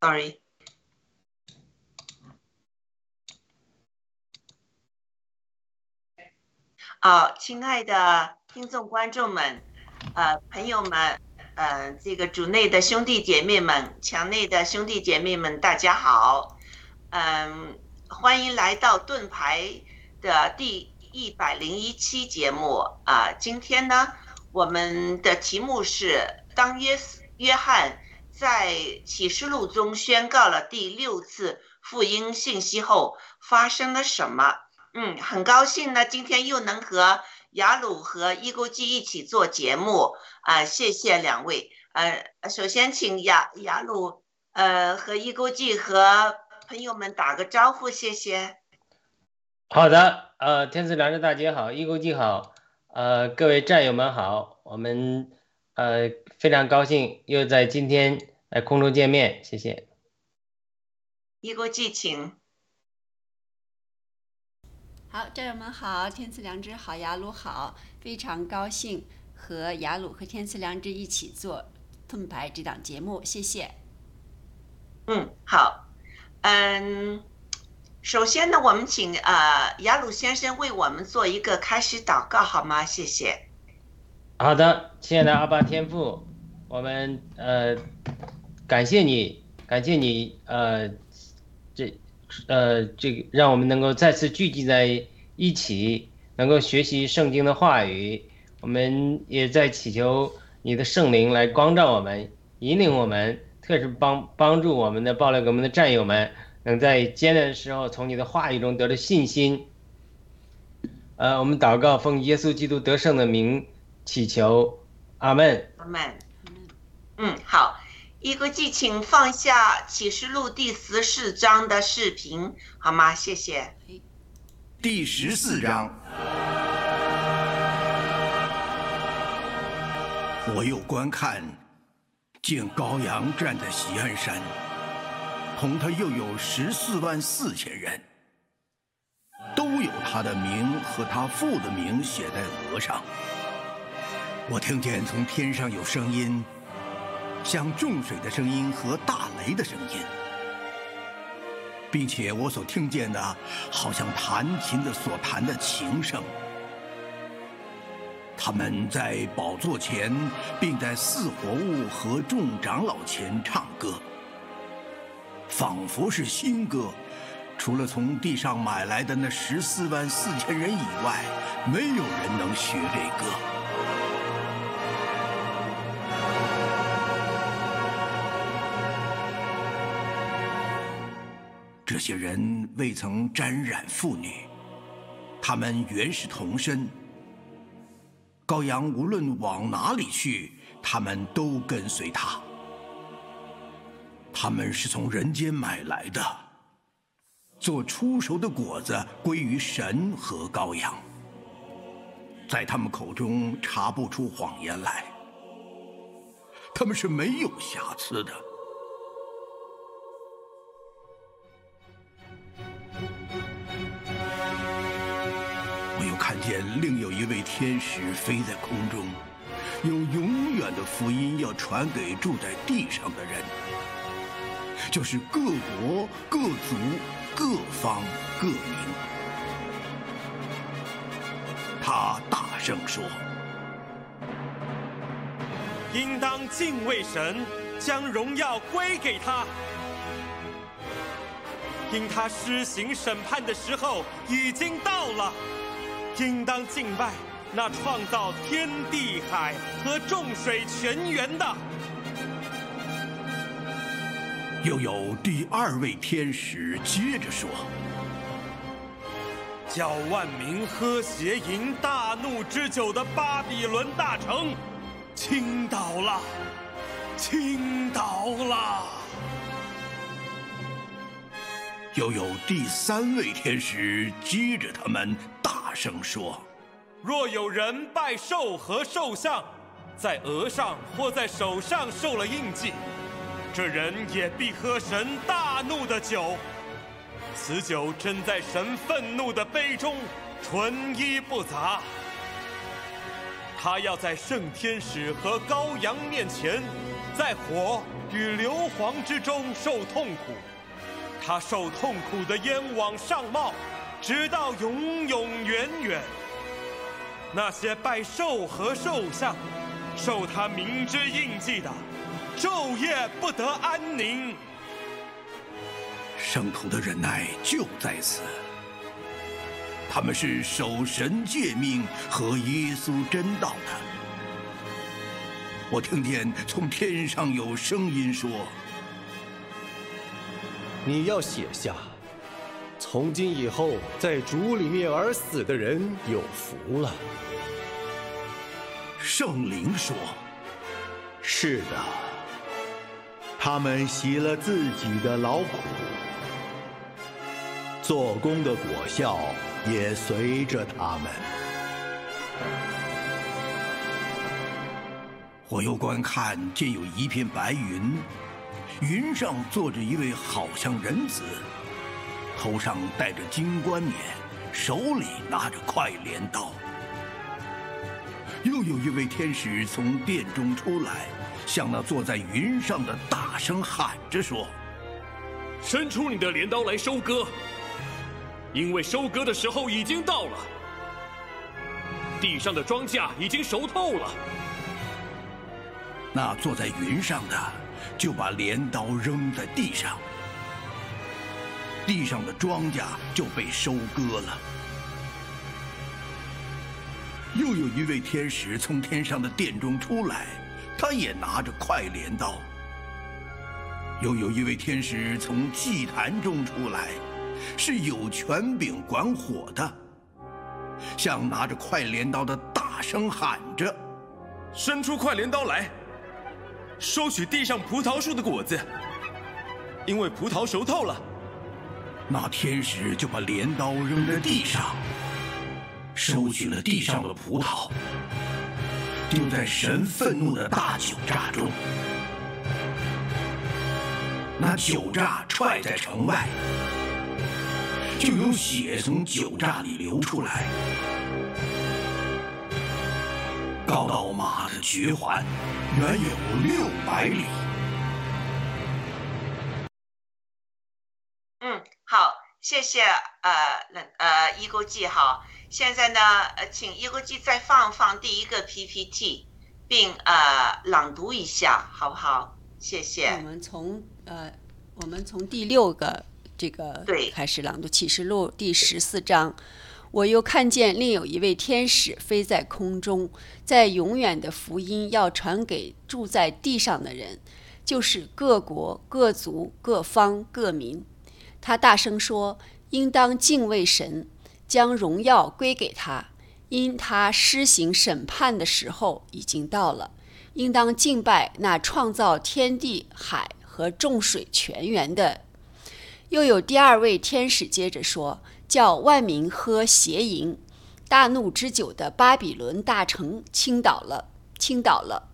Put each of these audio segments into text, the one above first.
Sorry。啊，亲爱的听众、观众们，呃，朋友们，呃，这个主内的兄弟姐妹们，墙内的兄弟姐妹们，大家好，嗯，欢迎来到盾牌的第一百零一期节目啊。今天呢，我们的题目是当约约翰。在启示录中宣告了第六次福音信息后，发生了什么？嗯，很高兴呢，今天又能和雅鲁和伊钩记一起做节目啊，谢谢两位。呃，首先请雅雅鲁呃和伊钩记和朋友们打个招呼，谢谢。好的，呃，天赐良知大姐好，伊钩记好，呃，各位战友们好，我们。呃，非常高兴又在今天在空中见面，谢谢。一国寄情。好，战友们好，天赐良知好，雅鲁好，非常高兴和雅鲁和天赐良知一起做盾牌这档节目，谢谢。嗯，好，嗯，首先呢，我们请呃雅鲁先生为我们做一个开始祷告，好吗？谢谢。好的，亲爱的阿爸天父，我们呃感谢你，感谢你呃这呃这个让我们能够再次聚集在一起，能够学习圣经的话语。我们也在祈求你的圣灵来光照我们，引领我们，特别是帮帮助我们的暴力革命的战友们，能在艰难的时候从你的话语中得到信心。呃，我们祷告，奉耶稣基督得胜的名。祈求，阿门。阿门。嗯，好，一个记，请放下启示录第十四章的视频，好吗？谢谢。第十四章，我又观看，见羔羊站在西安山，同他又有十四万四千人，都有他的名和他父的名写在额上。我听见从天上有声音，像重水的声音和大雷的声音，并且我所听见的，好像弹琴的所弹的琴声。他们在宝座前，并在四活物和众长老前唱歌，仿佛是新歌。除了从地上买来的那十四万四千人以外，没有人能学这歌。这些人未曾沾染妇女，他们原是童身。羔羊无论往哪里去，他们都跟随他。他们是从人间买来的，做出熟的果子归于神和羔羊，在他们口中查不出谎言来，他们是没有瑕疵的。见另有一位天使飞在空中，有永远的福音要传给住在地上的人，就是各国、各族、各方、各民。他大声说：“应当敬畏神，将荣耀归给他。”因他施行审判的时候已经到了，应当敬拜那创造天地海和众水泉源的。又有第二位天使接着说：“叫万民喝邪淫大怒之酒的巴比伦大城，倾倒了，倾倒了。”又有第三位天使接着他们大声说：“若有人拜兽和兽像，在额上或在手上受了印记，这人也必喝神大怒的酒。此酒斟在神愤怒的杯中，纯一不杂。他要在圣天使和羔羊面前，在火与硫磺之中受痛苦。”他受痛苦的烟往上冒，直到永永远远。那些拜兽和兽像、受他明之印记的，昼夜不得安宁。圣徒的忍耐就在此，他们是守神诫命和耶稣真道的。我听见从天上有声音说。你要写下，从今以后，在主里面而死的人有福了。圣灵说：“是的，他们洗了自己的劳苦，做工的果效也随着他们。”我又观看，见有一片白云。云上坐着一位好像人子，头上戴着金冠冕，手里拿着快镰刀。又有一位天使从殿中出来，向那坐在云上的大声喊着说：“伸出你的镰刀来收割，因为收割的时候已经到了，地上的庄稼已经熟透了。”那坐在云上的。就把镰刀扔在地上，地上的庄稼就被收割了。又有一位天使从天上的殿中出来，他也拿着快镰刀。又有一位天使从祭坛中出来，是有权柄管火的，向拿着快镰刀的大声喊着：“伸出快镰刀来！”收取地上葡萄树的果子，因为葡萄熟透了。那天使就把镰刀扔在地上，收取了地上的葡萄，丢在神愤怒的大酒榨中。那酒榨踹在城外，就有血从酒榨里流出来。高到马的绝环，原有六百里。谢谢呃呃一勾记哈。现在呢，呃，请一勾记再放放第一个 PPT，并呃朗读一下，好不好？谢谢。我们从呃，我们从第六个这个对开始朗读启示录第十四章。我又看见另有一位天使飞在空中，在永远的福音要传给住在地上的人，就是各国、各族、各方、各民。他大声说：“应当敬畏神，将荣耀归给他，因他施行审判的时候已经到了。应当敬拜那创造天地海和众水泉源的。又有第二位天使接着说：“叫万民喝邪淫、大怒之酒的巴比伦大城倾倒了，倾倒了。”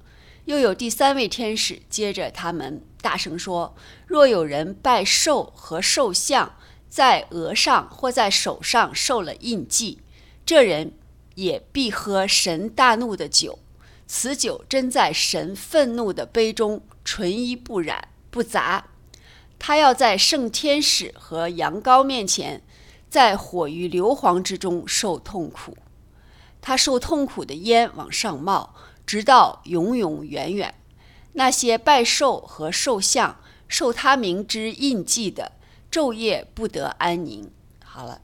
又有第三位天使接着他们大声说：“若有人拜兽和兽像，在额上或在手上受了印记，这人也必喝神大怒的酒。此酒真在神愤怒的杯中，纯一不染不杂。他要在圣天使和羊羔面前，在火与硫磺之中受痛苦。他受痛苦的烟往上冒，直到永永远远。那些拜兽和兽像、受他名之印记的，昼夜不得安宁。”好了。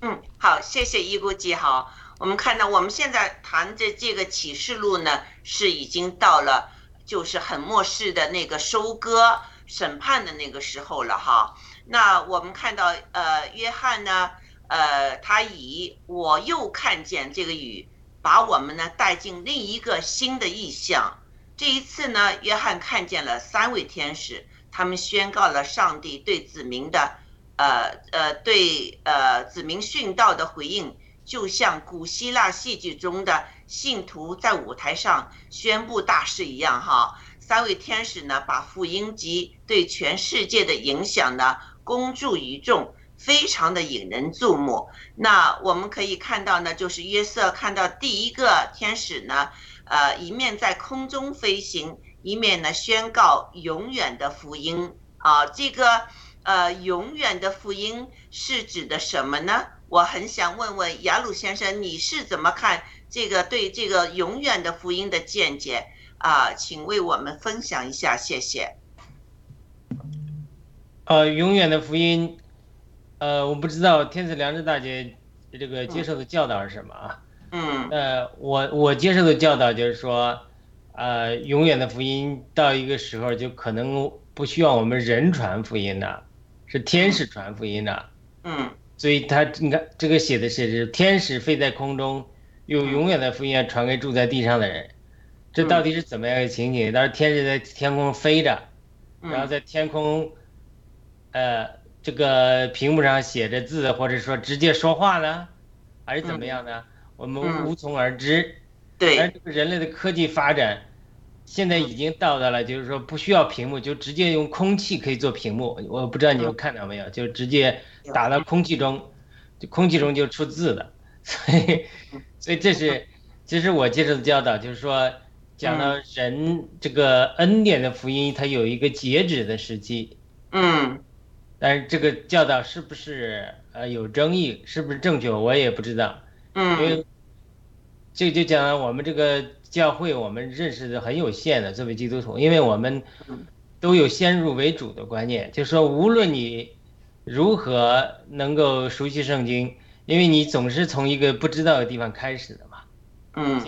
嗯，好，谢谢一姑记好。我们看到我们现在谈的这个启示录呢，是已经到了就是很末世的那个收割审判的那个时候了哈。那我们看到呃，约翰呢，呃，他以我又看见这个雨，把我们呢带进另一个新的意象。这一次呢，约翰看见了三位天使，他们宣告了上帝对子民的。呃呃，对呃子民殉道的回应，就像古希腊戏剧中的信徒在舞台上宣布大事一样哈。三位天使呢，把福音及对全世界的影响呢公诸于众，非常的引人注目。那我们可以看到呢，就是约瑟看到第一个天使呢，呃，一面在空中飞行，一面呢宣告永远的福音啊，这个。呃，永远的福音是指的什么呢？我很想问问雅鲁先生，你是怎么看这个对这个永远的福音的见解啊？请为我们分享一下，谢谢。呃，永远的福音，呃，我不知道天赐良知大姐这个接受的教导是什么啊？呃，我我接受的教导就是说，呃，永远的福音到一个时候就可能不需要我们人传福音了。是天使传福音了，嗯，所以他你看这个写的是是天使飞在空中，用永远的福音传给住在地上的人，这到底是怎么样一个情景？当时天使在天空飞着，然后在天空，呃，这个屏幕上写着字，或者说直接说话呢，还是怎么样呢？我们无从而知。对，而这个人类的科技发展。现在已经到达了，就是说不需要屏幕，就直接用空气可以做屏幕。我不知道你们看到没有，就直接打到空气中，就空气中就出字了。所以，所以这是，这是我接受的教导就是说，讲到人这个恩典的福音，它有一个截止的时期。嗯。但是这个教导是不是呃有争议，是不是正确，我也不知道。嗯。因为这就讲我们这个。教会我们认识的很有限的，作为基督徒，因为我们都有先入为主的观念，就是说，无论你如何能够熟悉圣经，因为你总是从一个不知道的地方开始的嘛。嗯。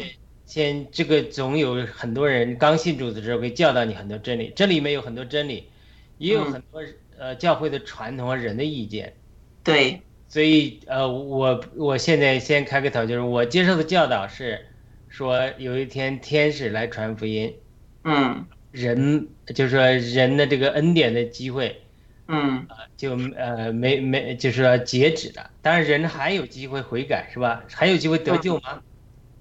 先这个总有很多人刚信主的时候会教导你很多真理，这里面有很多真理，也有很多呃教会的传统和人的意见。对。所以呃，我我现在先开个头，就是我接受的教导是。说有一天天使来传福音，嗯，人就是说人的这个恩典的机会，嗯，就呃没没就是说截止了。当然人还有机会悔改是吧？还有机会得救吗？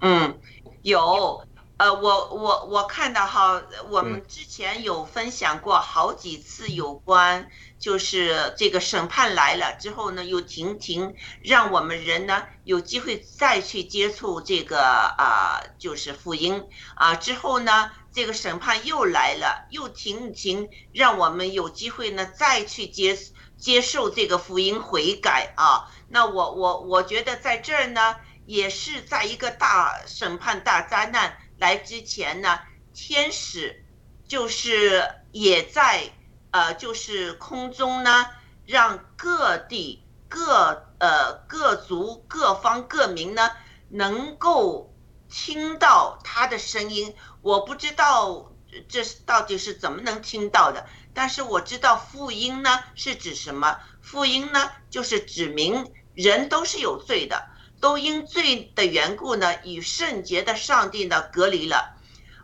嗯，有。呃，我我我看到哈，我们之前有分享过好几次有关，就是这个审判来了之后呢，又停停，让我们人呢有机会再去接触这个啊，就是福音啊，之后呢，这个审判又来了，又停停，让我们有机会呢再去接接受这个福音悔改啊。那我我我觉得在这儿呢，也是在一个大审判大灾难。来之前呢，天使就是也在呃，就是空中呢，让各地各呃各族各方各民呢，能够听到他的声音。我不知道这到底是怎么能听到的，但是我知道福音呢是指什么？福音呢就是指明人都是有罪的。都因罪的缘故呢，与圣洁的上帝呢隔离了，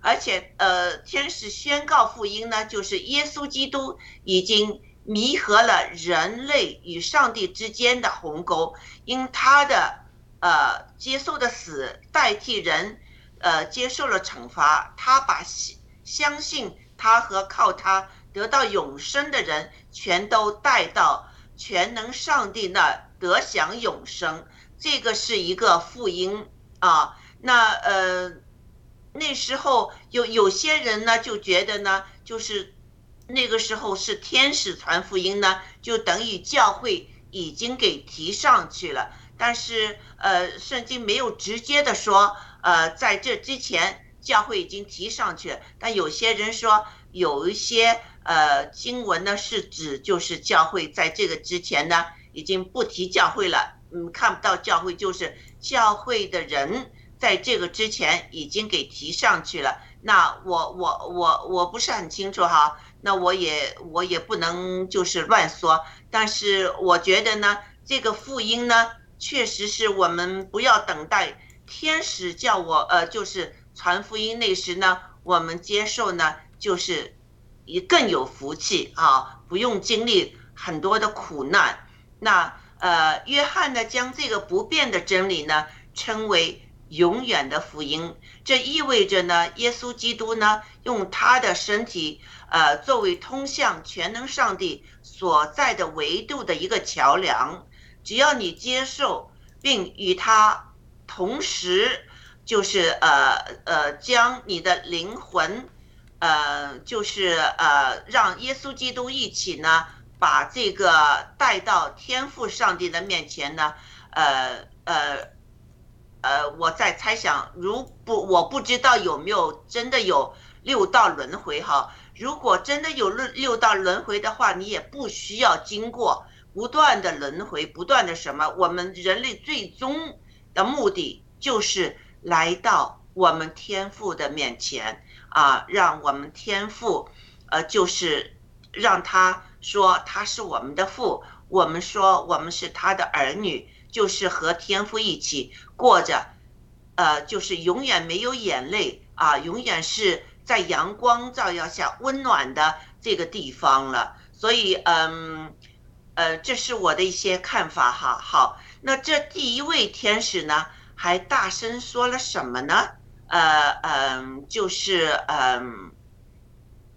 而且呃，天使宣告福音呢，就是耶稣基督已经弥合了人类与上帝之间的鸿沟，因他的呃接受的死代替人，呃接受了惩罚，他把相相信他和靠他得到永生的人全都带到全能上帝那得享永生，这个是一个福音啊。那呃。那时候有有些人呢，就觉得呢，就是那个时候是天使传福音呢，就等于教会已经给提上去了。但是呃，圣经没有直接的说，呃，在这之前教会已经提上去了。但有些人说，有一些呃经文呢是指就是教会在这个之前呢已经不提教会了，嗯，看不到教会，就是教会的人。在这个之前已经给提上去了，那我我我我不是很清楚哈，那我也我也不能就是乱说，但是我觉得呢，这个福音呢，确实是我们不要等待天使叫我呃，就是传福音那时呢，我们接受呢，就是也更有福气啊，不用经历很多的苦难。那呃，约翰呢，将这个不变的真理呢，称为。永远的福音，这意味着呢，耶稣基督呢，用他的身体，呃，作为通向全能上帝所在的维度的一个桥梁。只要你接受并与他同时，就是呃呃，将你的灵魂，呃，就是呃，让耶稣基督一起呢，把这个带到天父上帝的面前呢，呃呃。呃，我在猜想，如不我不知道有没有真的有六道轮回哈。如果真的有六六道轮回的话，你也不需要经过不断的轮回，不断的什么。我们人类最终的目的就是来到我们天父的面前啊，让我们天父，呃，就是让他说他是我们的父，我们说我们是他的儿女。就是和天父一起过着，呃，就是永远没有眼泪啊，永远是在阳光照耀下温暖的这个地方了。所以，嗯，呃，这是我的一些看法哈。好，那这第一位天使呢，还大声说了什么呢？呃，嗯，就是，嗯，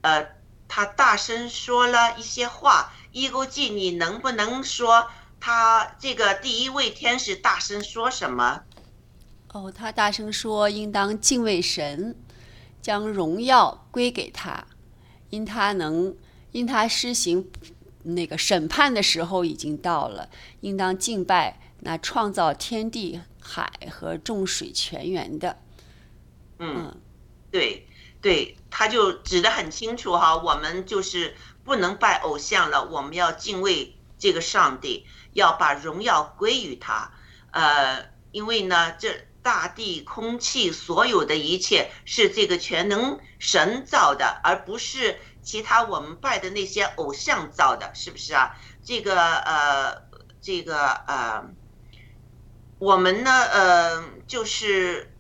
呃，他大声说了一些话。伊勾记，你能不能说？他这个第一位天使大声说什么？哦，他大声说：“应当敬畏神，将荣耀归给他，因他能，因他施行那个审判的时候已经到了，应当敬拜那创造天地海和众水泉源的。”嗯，对对，他就指得很清楚哈，我们就是不能拜偶像了，我们要敬畏这个上帝。要把荣耀归于他，呃，因为呢，这大地、空气，所有的一切是这个全能神造的，而不是其他我们拜的那些偶像造的，是不是啊？这个呃，这个呃，我们呢，呃，就是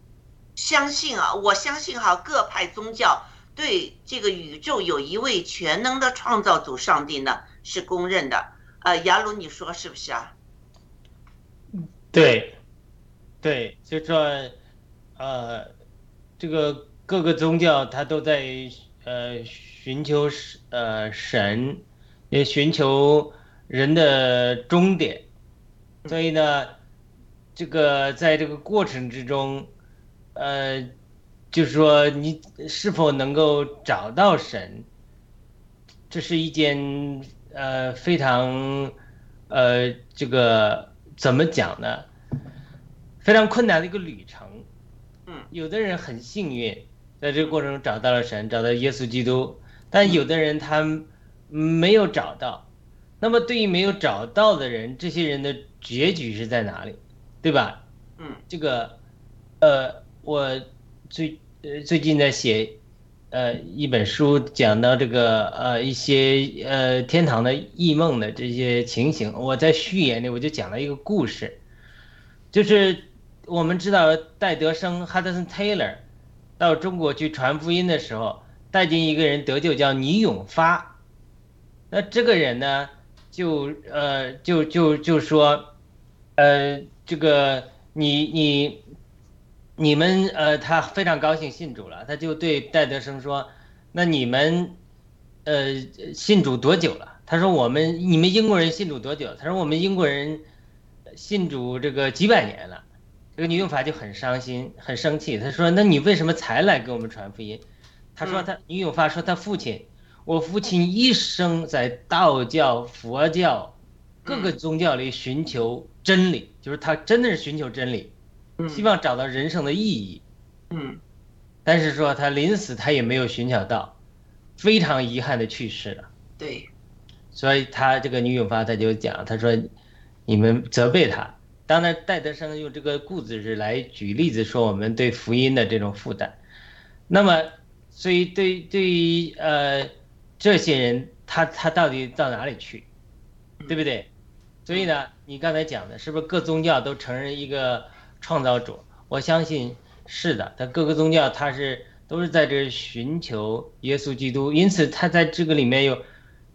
相信啊，我相信哈，各派宗教对这个宇宙有一位全能的创造主上帝呢是公认的。呃，雅鲁，你说是不是啊？对，对，就说，呃，这个各个宗教它都在呃寻求呃神，也寻求人的终点，所以呢，这个在这个过程之中，呃，就是说你是否能够找到神，这是一件。呃，非常，呃，这个怎么讲呢？非常困难的一个旅程。嗯，有的人很幸运，在这个过程中找到了神，找到耶稣基督，但有的人他没有找到。那么对于没有找到的人，这些人的结局是在哪里？对吧？嗯，这个，呃，我最呃最近在写。呃，一本书讲到这个呃一些呃天堂的异梦的这些情形，我在序言里我就讲了一个故事，就是我们知道戴德生 Hudson Taylor，到中国去传福音的时候，带进一个人得救，叫倪永发。那这个人呢，就呃就就就说，呃这个你你你们呃他非常高兴信主了，他就对戴德生说，那你们呃信主多久了？他说我们你们英国人信主多久？他说我们英国人信主这个几百年了。这个女永发就很伤心，很生气。她说：“那你为什么才来给我们传福音？”她说：“他女永发说她父亲，我父亲一生在道教、佛教各个宗教里寻求真理，就是他真的是寻求真理，希望找到人生的意义。嗯，但是说他临死他也没有寻找到，非常遗憾的去世了。对，所以他这个女永发他就讲，他说你们责备他。”当然，戴德生用这个故事来举例子，说我们对福音的这种负担。那么，所以对对于呃这些人，他他到底到哪里去，对不对？所以呢，你刚才讲的是不是各宗教都承认一个创造主？我相信是的，他各个宗教他是都是在这寻求耶稣基督，因此他在这个里面有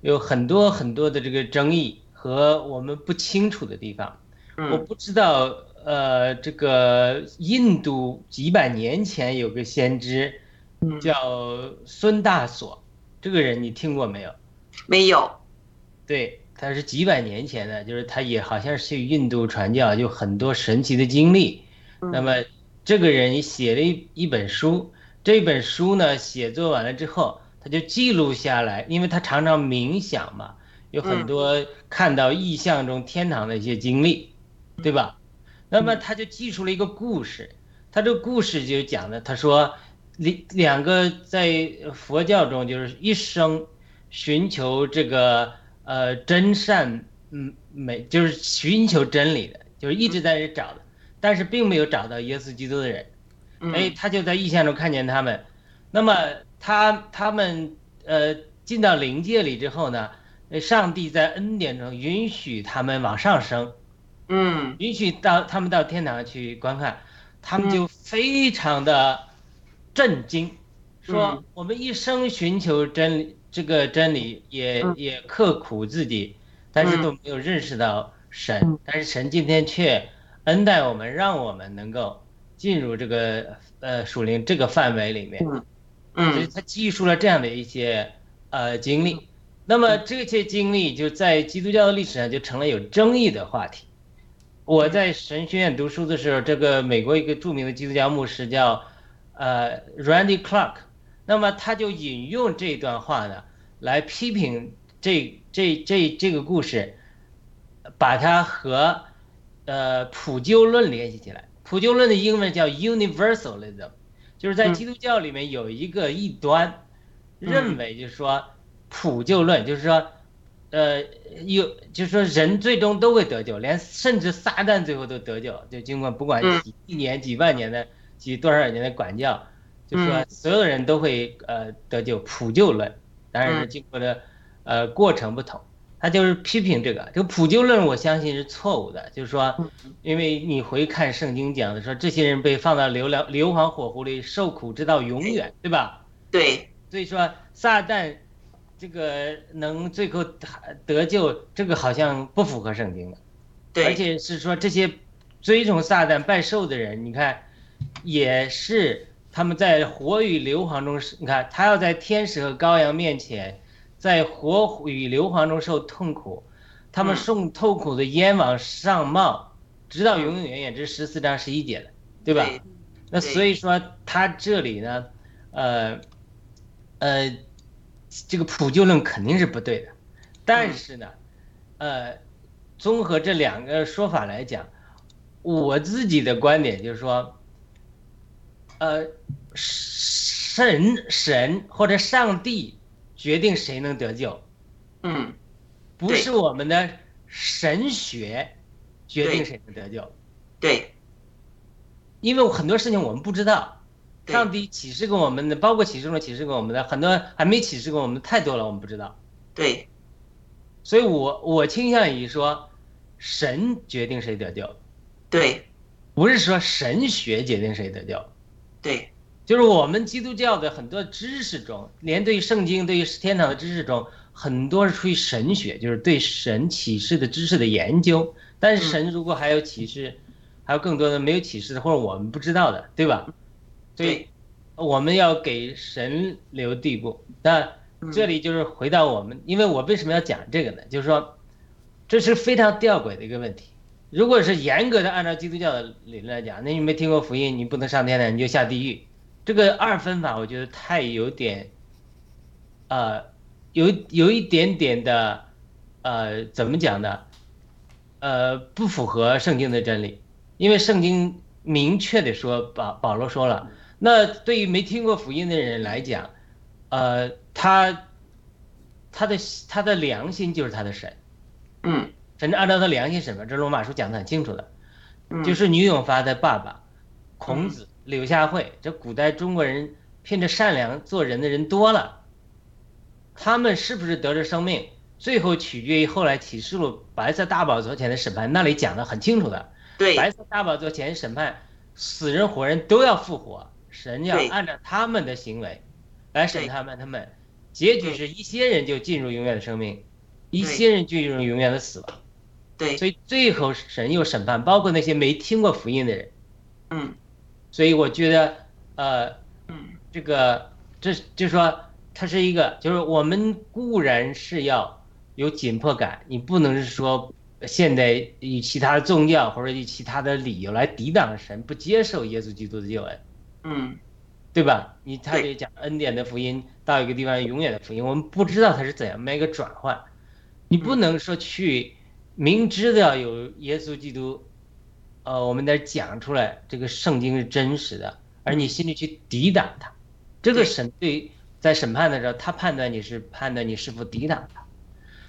有很多很多的这个争议和我们不清楚的地方。我不知道，呃，这个印度几百年前有个先知，叫孙大所，这个人你听过没有？没有。对，他是几百年前的，就是他也好像是去印度传教，有很多神奇的经历。那么这个人写了一一本书，这本书呢写作完了之后，他就记录下来，因为他常常冥想嘛，有很多看到意象中天堂的一些经历。对吧？那么他就记出了一个故事，他这个故事就讲的，他说两两个在佛教中就是一生寻求这个呃真善嗯美，就是寻求真理的，就是一直在这找的，但是并没有找到耶稣基督的人，哎，他就在意象中看见他们，那么他他们呃进到灵界里之后呢，上帝在恩典中允许他们往上升。嗯，允许到他们到天堂去观看，他们就非常的震惊，说我们一生寻求真理，这个真理也也刻苦自己，但是都没有认识到神，但是神今天却恩待我们，让我们能够进入这个呃属灵这个范围里面，嗯，所以他记述了这样的一些呃经历，那么这些经历就在基督教的历史上就成了有争议的话题。我在神学院读书的时候，这个美国一个著名的基督教牧师叫，呃，Randy Clark，那么他就引用这段话呢，来批评这这这这个故事，把它和，呃，普救论联系起来。普救论的英文叫 Universalism，就是在基督教里面有一个异端，认为就是说普救论就是说。呃，有就是说人最终都会得救，连甚至撒旦最后都得救，就经过不管几亿年、几万年的、几多少年的管教，就说所有人都会呃得救，普救论，当然是经过的呃过程不同，他就是批评这个这个普救论，我相信是错误的，就是说，因为你回看圣经讲的说，这些人被放到流流硫磺火湖里受苦直到永远，对吧？对，所以说撒旦。这个能最后得救，这个好像不符合圣经的，对，而且是说这些追崇撒旦拜兽的人，你看，也是他们在火与硫磺中，你看他要在天使和羔羊面前，在火与硫磺中受痛苦，他们送痛苦的烟往上冒，直到永永远远，这是十四章十一节的，对吧？那所以说他这里呢，呃，呃。这个普救论肯定是不对的，但是呢，呃，综合这两个说法来讲，我自己的观点就是说，呃，神神或者上帝决定谁能得救，嗯，不是我们的神学决定谁能得救，对，因为很多事情我们不知道。上帝启示给我们的，包括启示中启示给我们的很多，还没启示给我们太多了，我们不知道。对，所以我我倾向于说，神决定谁得救。对，不是说神学决定谁得救。对，就是我们基督教的很多知识中，连对于圣经、对于天堂的知识中，很多是出于神学，就是对神启示的知识的研究。但是神如果还有启示，还有更多的没有启示的，或者我们不知道的，对吧？所以我们要给神留地步。那这里就是回到我们，因为我为什么要讲这个呢？就是说，这是非常吊诡的一个问题。如果是严格的按照基督教的理论来讲，那你没听过福音，你不能上天堂，你就下地狱。这个二分法，我觉得太有点，呃，有有一点点的，呃，怎么讲呢？呃，不符合圣经的真理，因为圣经明确的说，保保罗说了，那对于没听过福音的人来讲，呃，他他的他的良心就是他的神，嗯，反正按照他良心审判，这罗马书讲的很清楚的，就是女永发的爸爸，孔子。柳下惠，这古代中国人凭着善良做人的人多了，他们是不是得着生命，最后取决于后来启示录白色大宝座前的审判，那里讲的很清楚的。对，白色大宝座前审判，死人活人都要复活，神要按照他们的行为来审他们，他们结局是一些人就进入永远的生命，一些人进入永远的死亡。对，所以最后神又审判，包括那些没听过福音的人。嗯。所以我觉得，呃，嗯，这个这就是说，它是一个，就是我们固然是要有紧迫感，你不能是说现在以其他的宗教或者以其他的理由来抵挡神，不接受耶稣基督的救恩，嗯，对吧？你他得讲恩典的福音到一个地方永远的福音，我们不知道它是怎样一个转换，你不能说去明知道有耶稣基督。呃，我们得讲出来，这个圣经是真实的，而你心里去抵挡它，这个神对在审判的时候，他判断你是判断你是否抵挡他。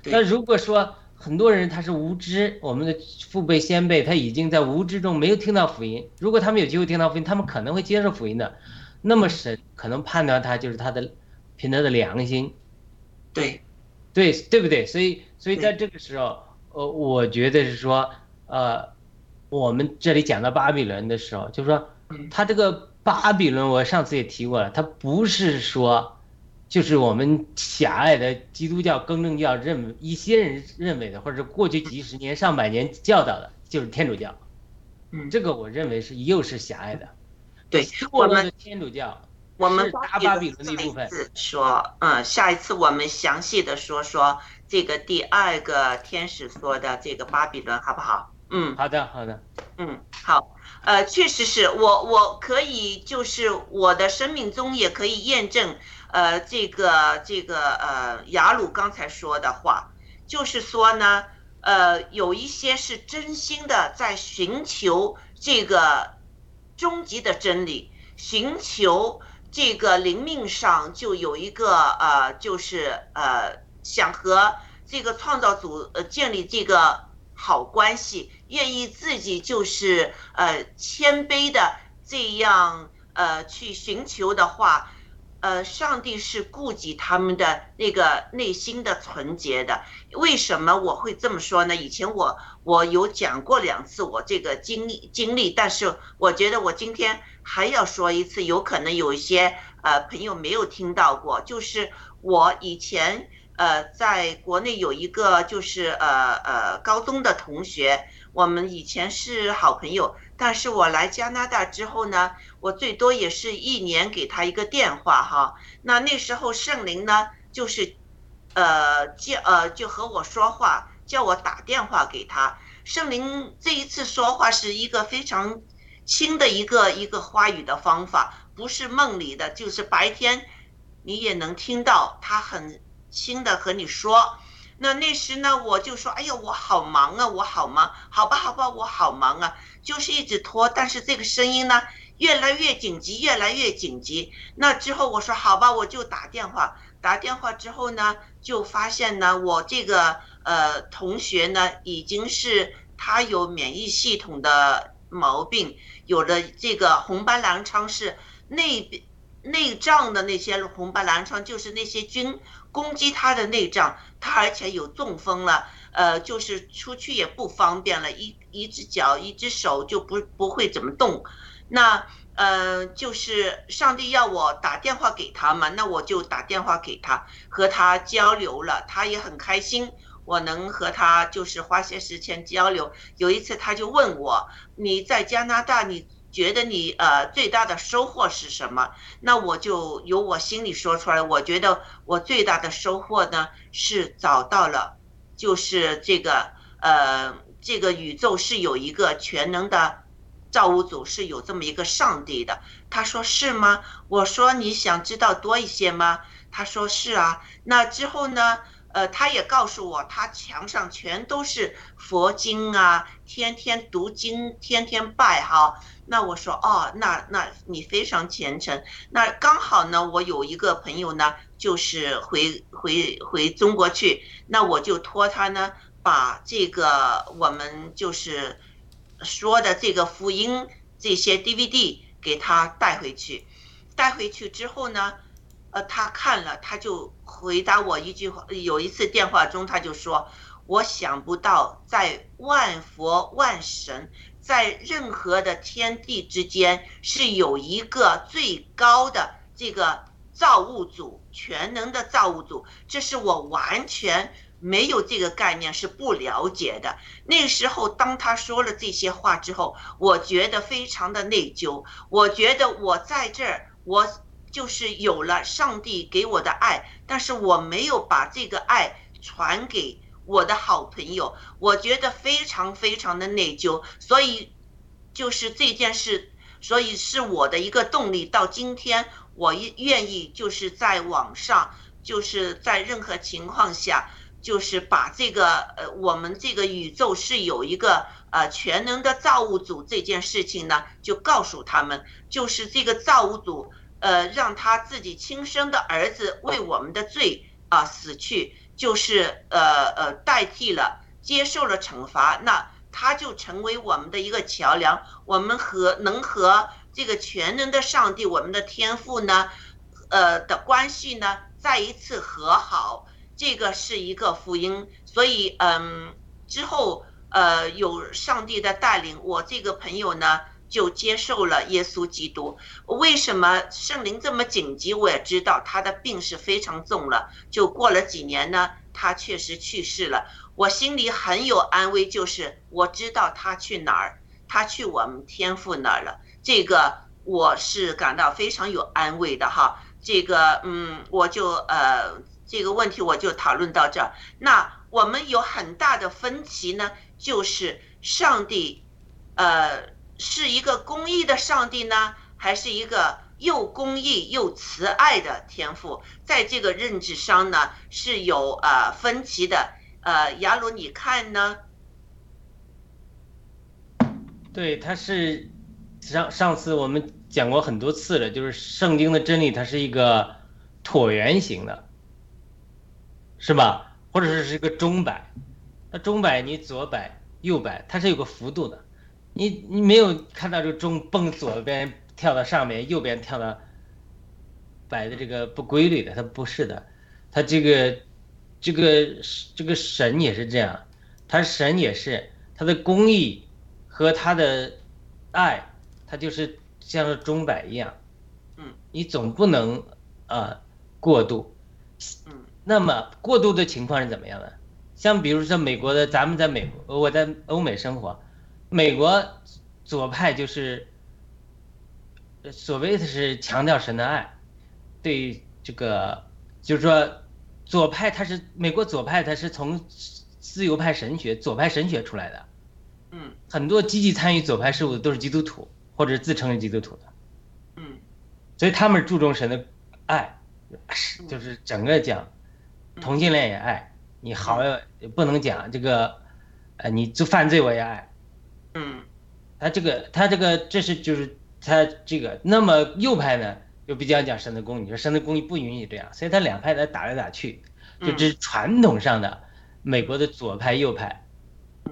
那如果说很多人他是无知，我们的父辈先辈他已经在无知中没有听到福音，如果他们有机会听到福音，他们可能会接受福音的，那么神可能判断他就是他的凭他的良心，对，对对不对？所以所以在这个时候，呃，我觉得是说，呃。我们这里讲到巴比伦的时候，就是说，他这个巴比伦，我上次也提过了，他不是说，就是我们狭隘的基督教更正教认为一些人认为的，或者过去几十年、上百年教导的，就是天主教。嗯，这个我认为是又是狭隘的。对，我们天主教，我们大巴比伦的一部分。说，嗯，下一次我们详细的说说这个第二个天使说的这个巴比伦，好不好？嗯，好的，好的，嗯，好，呃，确实是我，我可以，就是我的生命中也可以验证，呃，这个这个呃，雅鲁刚才说的话，就是说呢，呃，有一些是真心的在寻求这个终极的真理，寻求这个灵命上就有一个呃，就是呃，想和这个创造主呃建立这个。好关系，愿意自己就是呃谦卑的这样呃去寻求的话，呃，上帝是顾及他们的那个内心的纯洁的。为什么我会这么说呢？以前我我有讲过两次我这个经历经历，但是我觉得我今天还要说一次，有可能有一些呃朋友没有听到过，就是我以前。呃，在国内有一个就是呃呃高中的同学，我们以前是好朋友，但是我来加拿大之后呢，我最多也是一年给他一个电话哈。那那时候圣灵呢，就是，呃叫呃就和我说话，叫我打电话给他。圣灵这一次说话是一个非常轻的一个一个话语的方法，不是梦里的，就是白天你也能听到他很。轻的和你说，那那时呢，我就说，哎呀，我好忙啊，我好忙，好吧，好吧，我好忙啊，就是一直拖。但是这个声音呢，越来越紧急，越来越紧急。那之后我说，好吧，我就打电话。打电话之后呢，就发现呢，我这个呃同学呢，已经是他有免疫系统的毛病，有了这个红斑狼疮是内内脏的那些红斑狼疮，就是那些菌。攻击他的内脏，他而且有中风了，呃，就是出去也不方便了，一一只脚一只手就不不会怎么动，那呃，就是上帝要我打电话给他嘛，那我就打电话给他，和他交流了，他也很开心，我能和他就是花些时间交流。有一次他就问我，你在加拿大，你觉得你呃最大的收获是什么？那我就由我心里说出来，我觉得我最大的收获呢是找到了，就是这个呃这个宇宙是有一个全能的。造物主是有这么一个上帝的，他说是吗？我说你想知道多一些吗？他说是啊。那之后呢？呃，他也告诉我，他墙上全都是佛经啊，天天读经，天天拜哈。那我说哦，那那你非常虔诚。那刚好呢，我有一个朋友呢，就是回回回中国去，那我就托他呢，把这个我们就是。说的这个福音这些 DVD 给他带回去，带回去之后呢，呃，他看了，他就回答我一句话。有一次电话中，他就说：“我想不到，在万佛万神，在任何的天地之间，是有一个最高的这个造物主，全能的造物主。这是我完全。”没有这个概念是不了解的。那时候，当他说了这些话之后，我觉得非常的内疚。我觉得我在这儿，我就是有了上帝给我的爱，但是我没有把这个爱传给我的好朋友。我觉得非常非常的内疚。所以，就是这件事，所以是我的一个动力。到今天，我愿意就是在网上，就是在任何情况下。就是把这个呃，我们这个宇宙是有一个呃全能的造物主这件事情呢，就告诉他们，就是这个造物主呃让他自己亲生的儿子为我们的罪啊死去，就是呃呃代替了接受了惩罚，那他就成为我们的一个桥梁，我们和能和这个全能的上帝，我们的天父呢，呃的关系呢再一次和好。这个是一个福音，所以嗯，之后呃有上帝的带领，我这个朋友呢就接受了耶稣基督。为什么圣灵这么紧急？我也知道他的病是非常重了，就过了几年呢，他确实去世了。我心里很有安慰，就是我知道他去哪儿，他去我们天父那儿了。这个我是感到非常有安慰的哈。这个嗯，我就呃。这个问题我就讨论到这儿。那我们有很大的分歧呢，就是上帝，呃，是一个公义的上帝呢，还是一个又公义又慈爱的天赋？在这个认知上呢，是有呃分歧的。呃，亚鲁，你看呢？对，他是上上次我们讲过很多次了，就是圣经的真理，它是一个椭圆形的。是吧？或者是是一个钟摆，那钟摆你左摆右摆，它是有个幅度的。你你没有看到这个钟蹦左边跳到上面，右边跳到摆的这个不规律的，它不是的。它这个这个这个神也是这样，它神也是它的工艺和它的爱，它就是像钟摆一样。嗯，你总不能啊过度。嗯。那么过度的情况是怎么样的？像比如说美国的，咱们在美国，我在欧美生活，美国左派就是所谓的是强调神的爱，对这个就是说左派他是美国左派他是从自由派神学左派神学出来的，嗯，很多积极参与左派事务的都是基督徒或者自称是基督徒的，嗯，所以他们注重神的爱，是就是整个讲。同性恋也爱你好，不能讲这个，呃，你做犯罪我也爱，嗯，他这个他这个这是就是他这个，那么右派呢又比较讲神的公义，说神的公义不允许这样，所以他两派在打来打去，就这是传统上的美国的左派右派，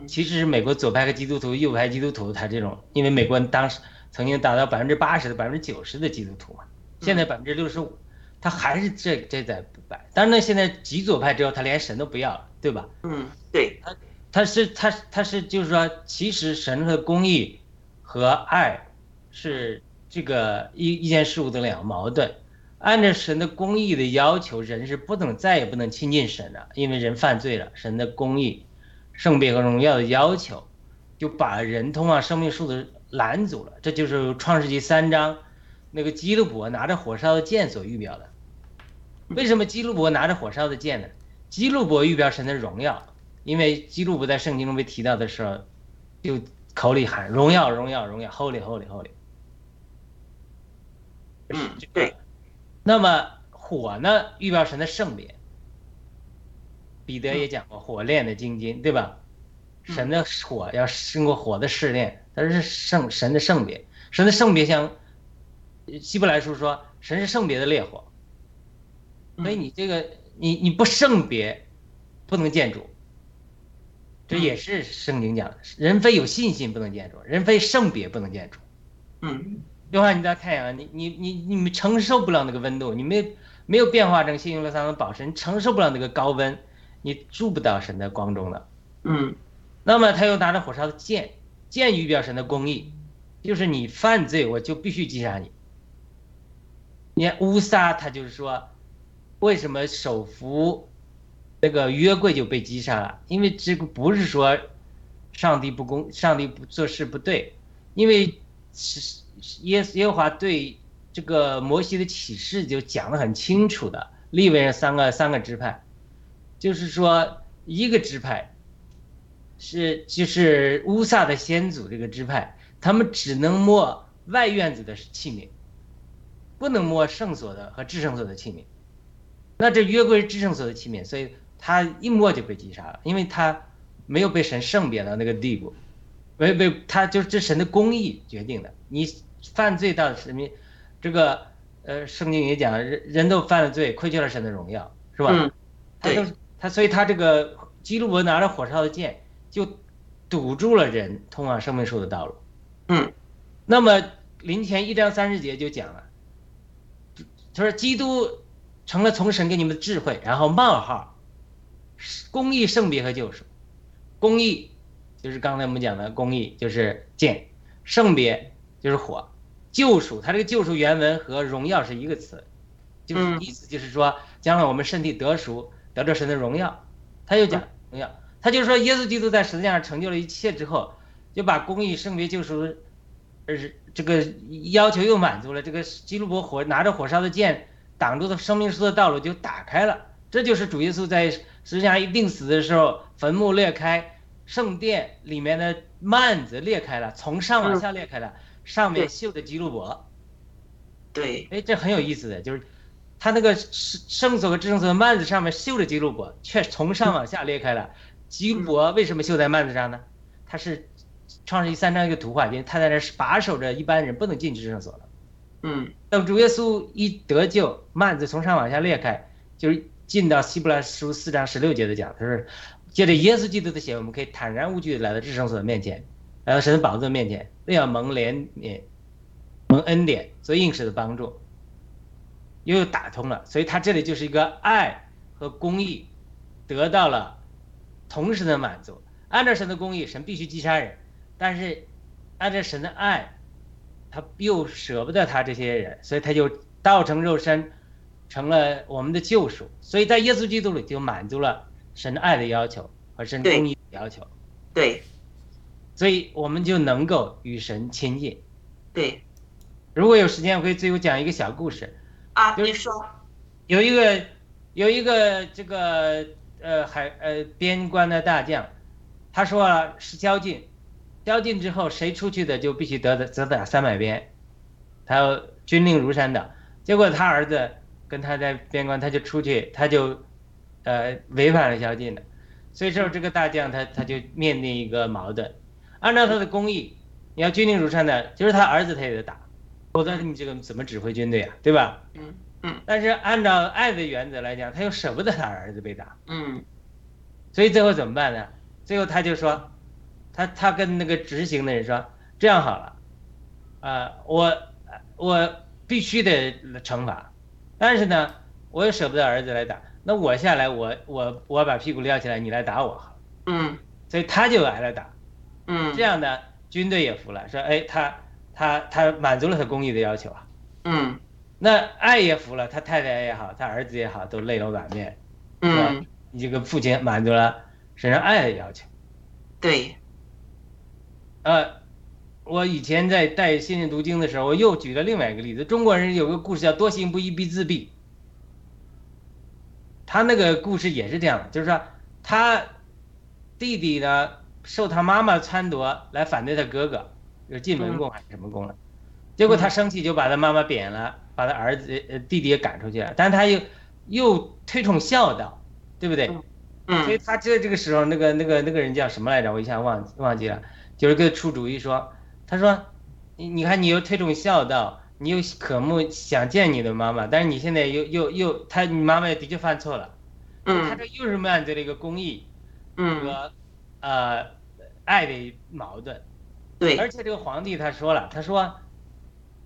其实是美国左派和基督徒，右派基督徒他这种，因为美国当时曾经达到百分之八十的百分之九十的基督徒嘛，现在百分之六十五。他还是这这在摆，但是呢，现在极左派之后，他连神都不要了，对吧？嗯，对他，他是他他是就是说，其实神和公义和爱是这个一一件事物的两个矛盾。按照神的公义的要求，人是不能再也不能亲近神了，因为人犯罪了。神的公义、圣别和荣耀的要求，就把人通往生命树的拦阻了。这就是创世纪三章那个基路伯拿着火烧的剑所预表的。为什么基路伯拿着火烧的剑呢？基路伯预表神的荣耀，因为基路伯在圣经中被提到的时候，就口里喊荣耀、荣耀、荣耀，Holy、Holy、Holy。嗯，对。那么火呢，预表神的圣别。彼得也讲过，火炼的精金，对吧？神的火要经过火的试炼，它是圣神的圣别。神的圣别像希伯来书说，神是圣别的烈火。所以你这个你你不圣别，不能见主。这也是圣经讲的，人非有信心不能见主，人非圣别不能见主。嗯。就像你在太阳，你你你你们承受不了那个温度，你没没有变化成信用乐三的宝石，你承受不了那个高温，你住不到神的光中的。嗯，那么他又拿着火烧的剑，剑预表神的公义，就是你犯罪，我就必须击杀你。你看乌撒，他就是说，为什么手扶那个约柜就被击杀了？因为这个不是说上帝不公，上帝不做事不对，因为是。耶耶和华对这个摩西的启示就讲得很清楚的，立为三个三个支派，就是说一个支派是就是乌萨的先祖这个支派，他们只能摸外院子的器皿，不能摸圣所的和至圣所的器皿。那这约柜是至圣所的器皿，所以他一摸就被击杀了，因为他没有被神圣别到那个地步，没被他就是这神的公义决定的，你。犯罪到什么？这个呃，圣经也讲，人人都犯了罪，亏缺了神的荣耀，是吧？嗯，他都他，所以他这个基路伯拿着火烧的剑，就堵住了人通往生命树的道路。嗯，那么林前一章三十节就讲了，他说基督成了从神给你们的智慧，然后冒号，公义、圣别和救赎。公义就是刚才我们讲的公义，就是剑；圣别。就是火，救赎，它这个救赎原文和荣耀是一个词，就是意思就是说，将来我们身体得赎，得着神的荣耀。他又讲荣耀，他就说耶稣基督在十字架上成就了一切之后，就把公义、圣别、救赎，呃，这个要求又满足了。这个基路伯火拿着火烧的剑挡住的生命树的道路就打开了。这就是主耶稣在十字架一定死的时候，坟墓裂开，圣殿里面的幔子裂开了，从上往下裂开了。上面绣的基路伯，对，哎，这很有意思的就是，他那个圣圣所和至圣所的幔子上面绣着基路伯，却从上往下裂开了。基路伯为什么绣在幔子上呢？他是创世纪三章一个图画，因为他在那把守着一般人不能进至圣所了。嗯，等主耶稣一得救，幔子从上往下裂开，就是进到希伯来书四章十六节的讲，他说，借着耶稣基督的血，我们可以坦然无惧的来到至圣所的面前。来到神的宝座面前，都要蒙怜悯、蒙恩典，做应时的帮助，又打通了。所以他这里就是一个爱和公义得到了同时的满足。按照神的公义，神必须击杀人；但是按照神的爱，他又舍不得他这些人，所以他就道成肉身，成了我们的救赎。所以在耶稣基督里就满足了神爱的要求和神公义的要求。对。所以我们就能够与神亲近。对，如果有时间，我可以最后讲一个小故事。啊，你说。有一个，有一个这个呃海呃边关的大将，他说是宵禁，宵禁之后谁出去的就必须得的责打三百鞭，他军令如山的。结果他儿子跟他在边关，他就出去，他就呃违反了宵禁的，所以说这个大将他他就面临一个矛盾。按照他的公义，你要军令如山的，就是他儿子他也得打，否则你这个怎么指挥军队啊？对吧？嗯嗯。但是按照爱的原则来讲，他又舍不得他儿子被打。嗯。所以最后怎么办呢？最后他就说，他他跟那个执行的人说，这样好了，啊，我我必须得惩罚，但是呢，我又舍不得儿子来打，那我下来，我我我把屁股撂起来，你来打我。嗯。所以他就挨了打。嗯，这样呢军队也服了，说，哎，他他他满足了他公益的要求啊。嗯那爱也服了，他太太也好，他儿子也好，都泪流满面。嗯，你这个父亲满足了身上爱的要求。对，呃，我以前在带新人读经的时候，我又举了另外一个例子。中国人有个故事叫“多行不义必自毙”，他那个故事也是这样的，就是说他弟弟呢受他妈妈撺掇来反对他哥哥，就是进门宫还是什么宫了，结果他生气就把他妈妈贬了，把他儿子呃弟弟也赶出去了，但他又又推崇孝道，对不对？所以嗯他这这个时候，那个那个那个人叫什么来着？我一下忘忘记了，就是给他出主意说，他说，你你看你又推崇孝道，你又渴慕想见你的妈妈，但是你现在又又又他你妈妈的确犯错了，他嗯这又是面对了一个公益嗯，和呃爱的矛盾，对，而且这个皇帝他说了，他说，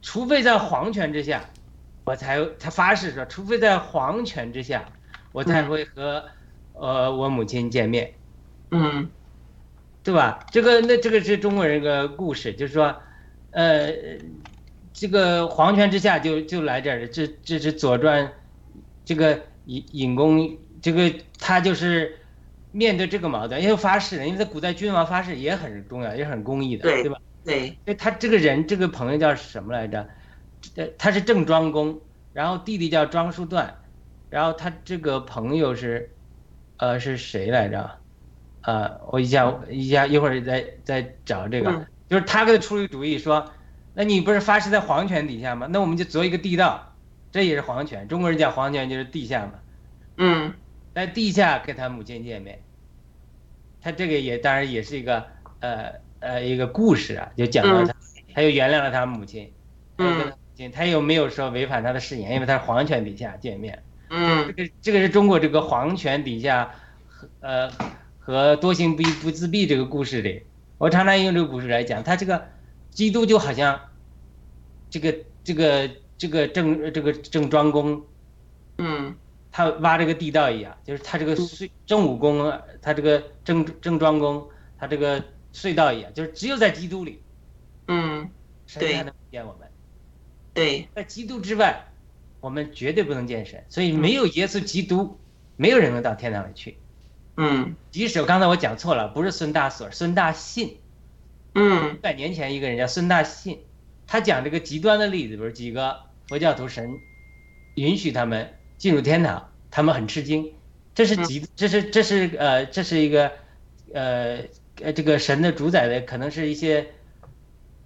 除非在皇权之下，我才他发誓说，除非在皇权之下，我才嗯。会和呃我母亲见面。嗯对吧？这个那这个是中国人一个故事，就是说，呃，这个皇权之下就就来这儿了，这这是《左传》，这个尹尹公，这个他就是面对这个矛盾，因为发誓，因为在古代君王发誓也很重要，也很公义的，对对吧？对，他这个人这个朋友叫什么来着？呃，他是郑庄公，然后弟弟叫庄叔段，然后他这个朋友是，呃，是谁来着？呃，我一下一下一会儿再再找这个，嗯。就是他给他出了一个主意说，那你不是发誓在皇权底下吗？那我们就凿一个地道，这也是皇权，中国人讲皇权就是地下嘛，嗯。在地下跟他母亲见面，他这个也当然也是一个呃呃一个故事啊，就讲到他，他又原谅了他母亲，他又跟他，他又没有说违反他的誓言，因为他是皇权底下见面，嗯。这嗯个这个是中国这个皇权底下呃和多行不义不自毙这个故事里，我常常用这个故事来讲，他这个基督就好像这个这个这个郑这个郑庄公。嗯他挖这个地道一样，就是他这个隧郑武公啊，他这个郑郑庄公，他这个隧道一样，就是只有在基督里，嗯，神才能见我们，对，在基督之外，我们绝对不能见神，所以没有耶稣基督，没有人能到天堂里去。嗯即使刚才我讲错了，不是孙大所，孙大信，嗯。百年前一个人叫孙大信，他讲这个极端的例子，比如几个佛教徒神允许他们进入天堂，他们很吃惊，这是极，这是这是呃这是一个呃呃这个神的主宰的可能是一些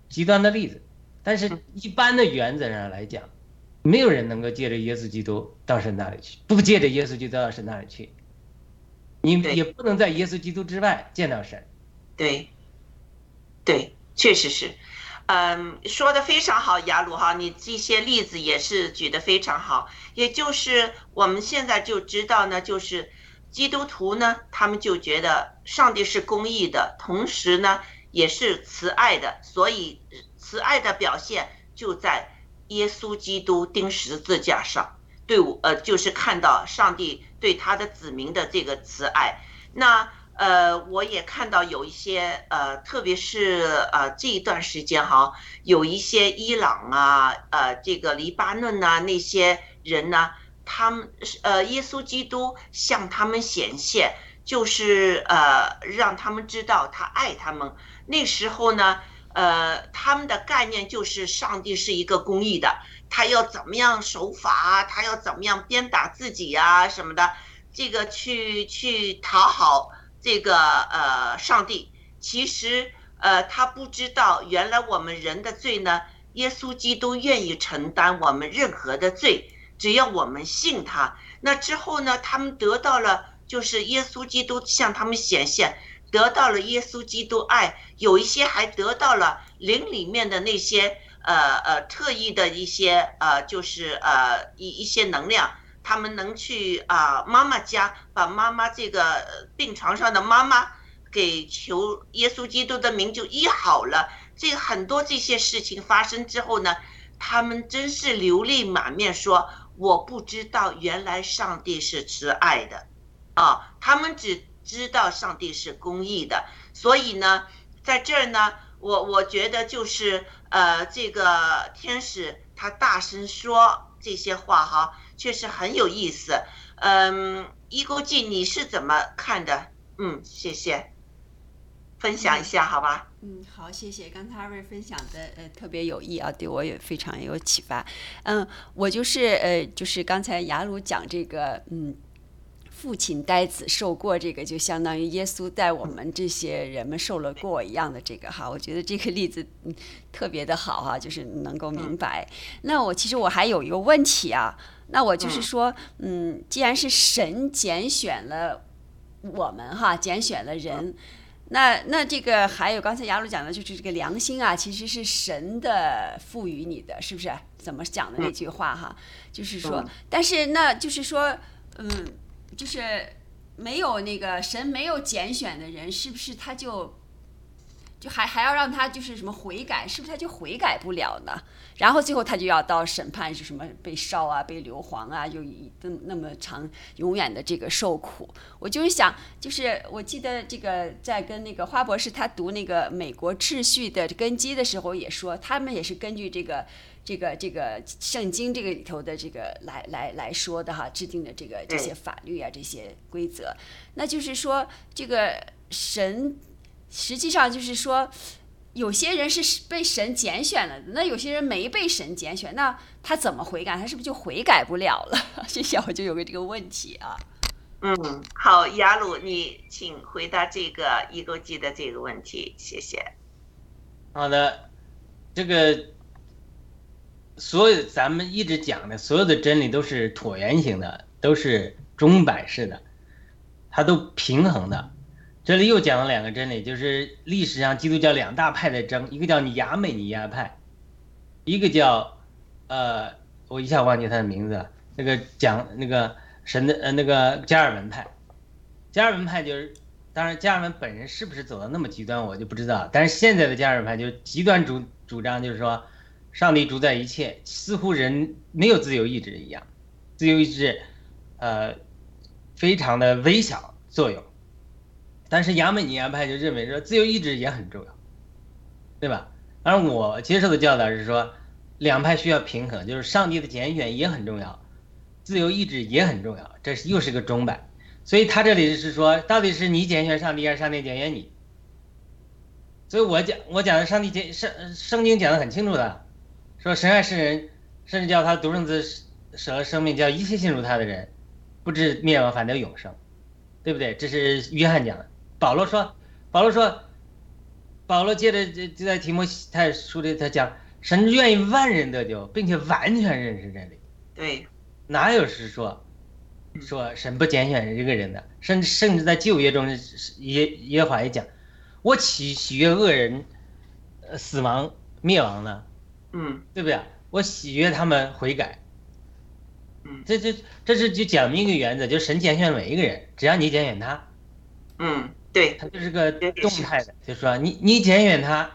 极端的例子，但是一般的原则上来讲，没有人能够借着耶稣基督到神那里去，不借着耶稣基督到神那里去，你对也不能在耶稣基督之外见到神。对，对，确实是，嗯，说的非常好，雅鲁哈，你这些例子也是举得非常好。也就是我们现在就知道呢，就是基督徒呢，他们就觉得上帝是公义的，同时呢也是慈爱的，所以慈爱的表现就在耶稣基督钉十字架上，对我呃就是看到上帝对他的子民的这个慈爱。那呃，我也看到有一些呃，特别是呃这一段时间哈，有一些伊朗啊，呃，这个黎巴嫩呐、那些人呢，他们是呃，耶稣基督向他们显现，就是呃，让他们知道他爱他们。那时候呢，呃，他们的概念就是上帝是一个公义的，他要怎么样守法，他要怎么样鞭打自己啊什么的，这个去去讨好。这个呃，上帝其实呃，他不知道原来我们人的罪呢，耶稣基督愿意承担我们任何的罪，只要我们信他。那之后呢，他们得到了就是耶稣基督向他们显现，得到了耶稣基督爱，有一些还得到了灵里面的那些呃呃特异的一些呃就是呃一一些能量。他们能去啊、妈妈家，把妈妈这个病床上的妈妈给求耶稣基督的名就医好了。这很多这些事情发生之后呢，他们真是流泪满面说：“我不知道原来上帝是慈爱的，啊，他们只知道上帝是公义的。”所以呢，在这儿呢，我我觉得就是呃，这个天使他大声说这些话哈，确实很有意思。嗯，伊勾记你是怎么看的？嗯，谢谢，分享一下好吧？嗯，好，谢谢。刚才二位分享的呃特别有益啊，对我也非常有启发。嗯，我就是呃就是刚才雅鲁讲这个嗯。父亲呆子受过这个，就相当于耶稣带我们这些人们受了过一样的这个哈。我觉得这个例子特别的好哈，就是能够明白。那我其实我还有一个问题啊，那我就是说，嗯，既然是神拣选了我们哈，拣选了人，那那这个还有刚才雅鲁讲的就是这个良心啊，其实是神的赋予你的，是不是？怎么讲的那句话哈？就是说，但是那就是说，嗯。就是没有那个神没有拣选的人，是不是他就就还还要让他就是什么悔改？是不是他就悔改不了呢？然后最后他就要到审判是什么被烧啊，被硫磺啊，就一那么长永远的这个受苦。我就是想，就是我记得这个在跟那个花博士他读那个美国秩序的根基的时候也说，他们也是根据这个。这个这个圣经这个里头的这个来来来说的哈，制定的这个这些法律啊，这些规则，那就是说，这个神实际上就是说，有些人是被神拣选了，那有些人没被神拣选，那他怎么悔改？他是不是就悔改不了了？谢谢，我就有个这个问题啊。嗯，好，雅鲁，你请回答这个一勾记的这个问题，谢谢。好的，这个。所有咱们一直讲的所有的真理都是椭圆形的，都是钟摆式的，它都平衡的。这里又讲了两个真理，就是历史上基督教两大派的争，一个叫亚美尼亚派，一个叫呃，我一下忘记他的名字了。那个讲那个神的呃那个加尔文派，加尔文派就是，当然加尔文本人是不是走到那么极端我就不知道，但是现在的加尔文派就极端主主张就是说。上帝主宰一切，似乎人没有自由意志一样，自由意志，呃，非常的微小作用。但是亚美尼亚派就认为说自由意志也很重要，对吧？而我接受的教导是说，两派需要平衡，就是上帝的拣选也很重要，自由意志也很重要，这是又是个钟摆。所以他这里是说，到底是你拣选上帝，还是上帝拣选你？所以我讲我讲的上帝拣圣圣经讲的很清楚的。说神爱世人，甚至叫他独生子舍了生命，叫一切信入他的人，不知灭亡，反得永生，对不对？这是约翰讲的。保罗说，保罗说，保罗接着就就在提摩太书里他讲，神愿意万人得救，并且完全认识真理。对，哪有是说说神不拣选一个人的？甚至甚至在旧约中也也话也讲，我岂喜悦恶人死亡灭亡呢？嗯，对不对？我喜悦他们悔改。嗯，这这这是就讲明一个原则，就是神拣选每一个人，只要你拣选他。嗯，对，他就是个动态的，就说你你拣选他。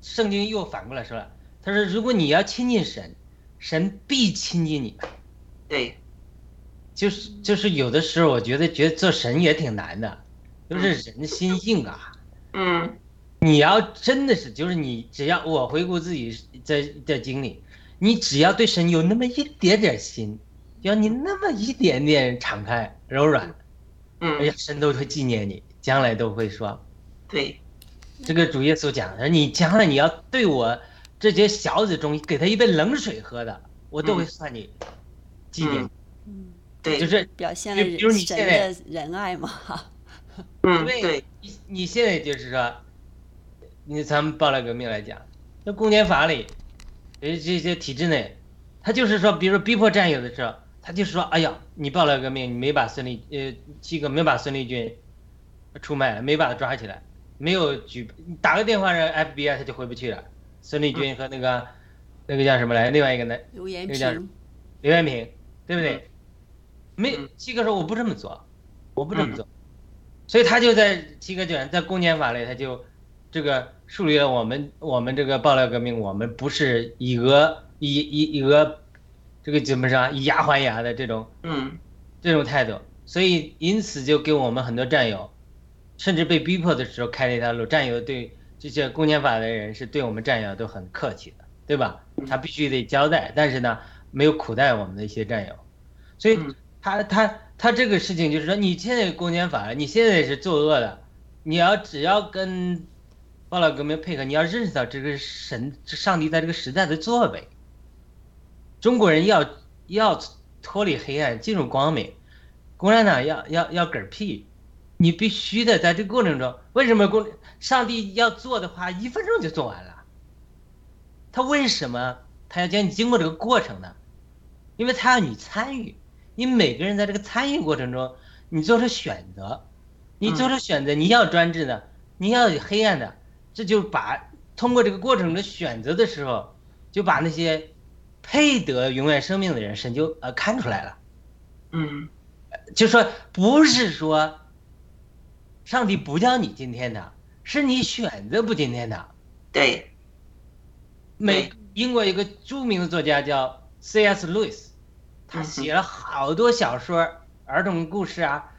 圣经又反过来说了，他说如果你要亲近神，神必亲近你。对，就是就是有的时候我觉得觉得做神也挺难的，就是人心性啊。嗯。你要真的是，就是你只要我回顾自己在的经历，你只要对神有那么一点点心，要你那么一点点敞开柔软，嗯，哎呀，神都会纪念你，将来都会说，对，这个主耶稣讲的，你将来你要对我这些小子中给他一杯冷水喝的，我都会算你纪念，嗯，对，就是表现了神的仁爱嘛，哈，嗯，对，你你现在就是说。你咱们暴乱革命来讲，那公检法里，呃这些体制内，他就是说，比如说逼迫战友的时候，他就是说，哎呀，你暴乱革命，你没把孙立，呃七个没把孙立军出卖了，没把他抓起来，没有举打个电话让 FBI 他就回不去了。孙立军和那个那个叫什么来，另外一个呢？刘延平。刘延平，对不对？没七哥说我不这么做，我不这么做，所以他就在七哥卷在公检法里他就。这个树立了我们我们这个爆料革命，我们不是以讹以以以讹，这个怎么说以牙还牙的这种嗯这种态度，所以因此就给我们很多战友，甚至被逼迫的时候开了一条路。战友对这些公检法的人是对我们战友都很客气的，对吧？他必须得交代，但是呢，没有苦待我们的一些战友，所以他他他这个事情就是说，你现在公检法，你现在是作恶的，你要只要跟报道革命配合，你要认识到这个神上帝在这个时代的作为，中国人要要脱离黑暗进入光明，共产党要要要嗝屁。你必须的，在这个过程中，为什么公上帝要做的话，一分钟就做完了？他为什么他要叫你经过这个过程呢？因为他要你参与，你每个人在这个参与过程中，你做出选择，你做出选择，你要专制的，你要有黑暗的，这就把通过这个过程的选择的时候，就把那些配得永远生命的人，神就呃看出来了，嗯，就说不是说。上帝不叫你今天的，是你选择不今天堂。对。美英国一个著名的作家叫 C.S. 路易斯，他写了好多小说、儿童故事啊。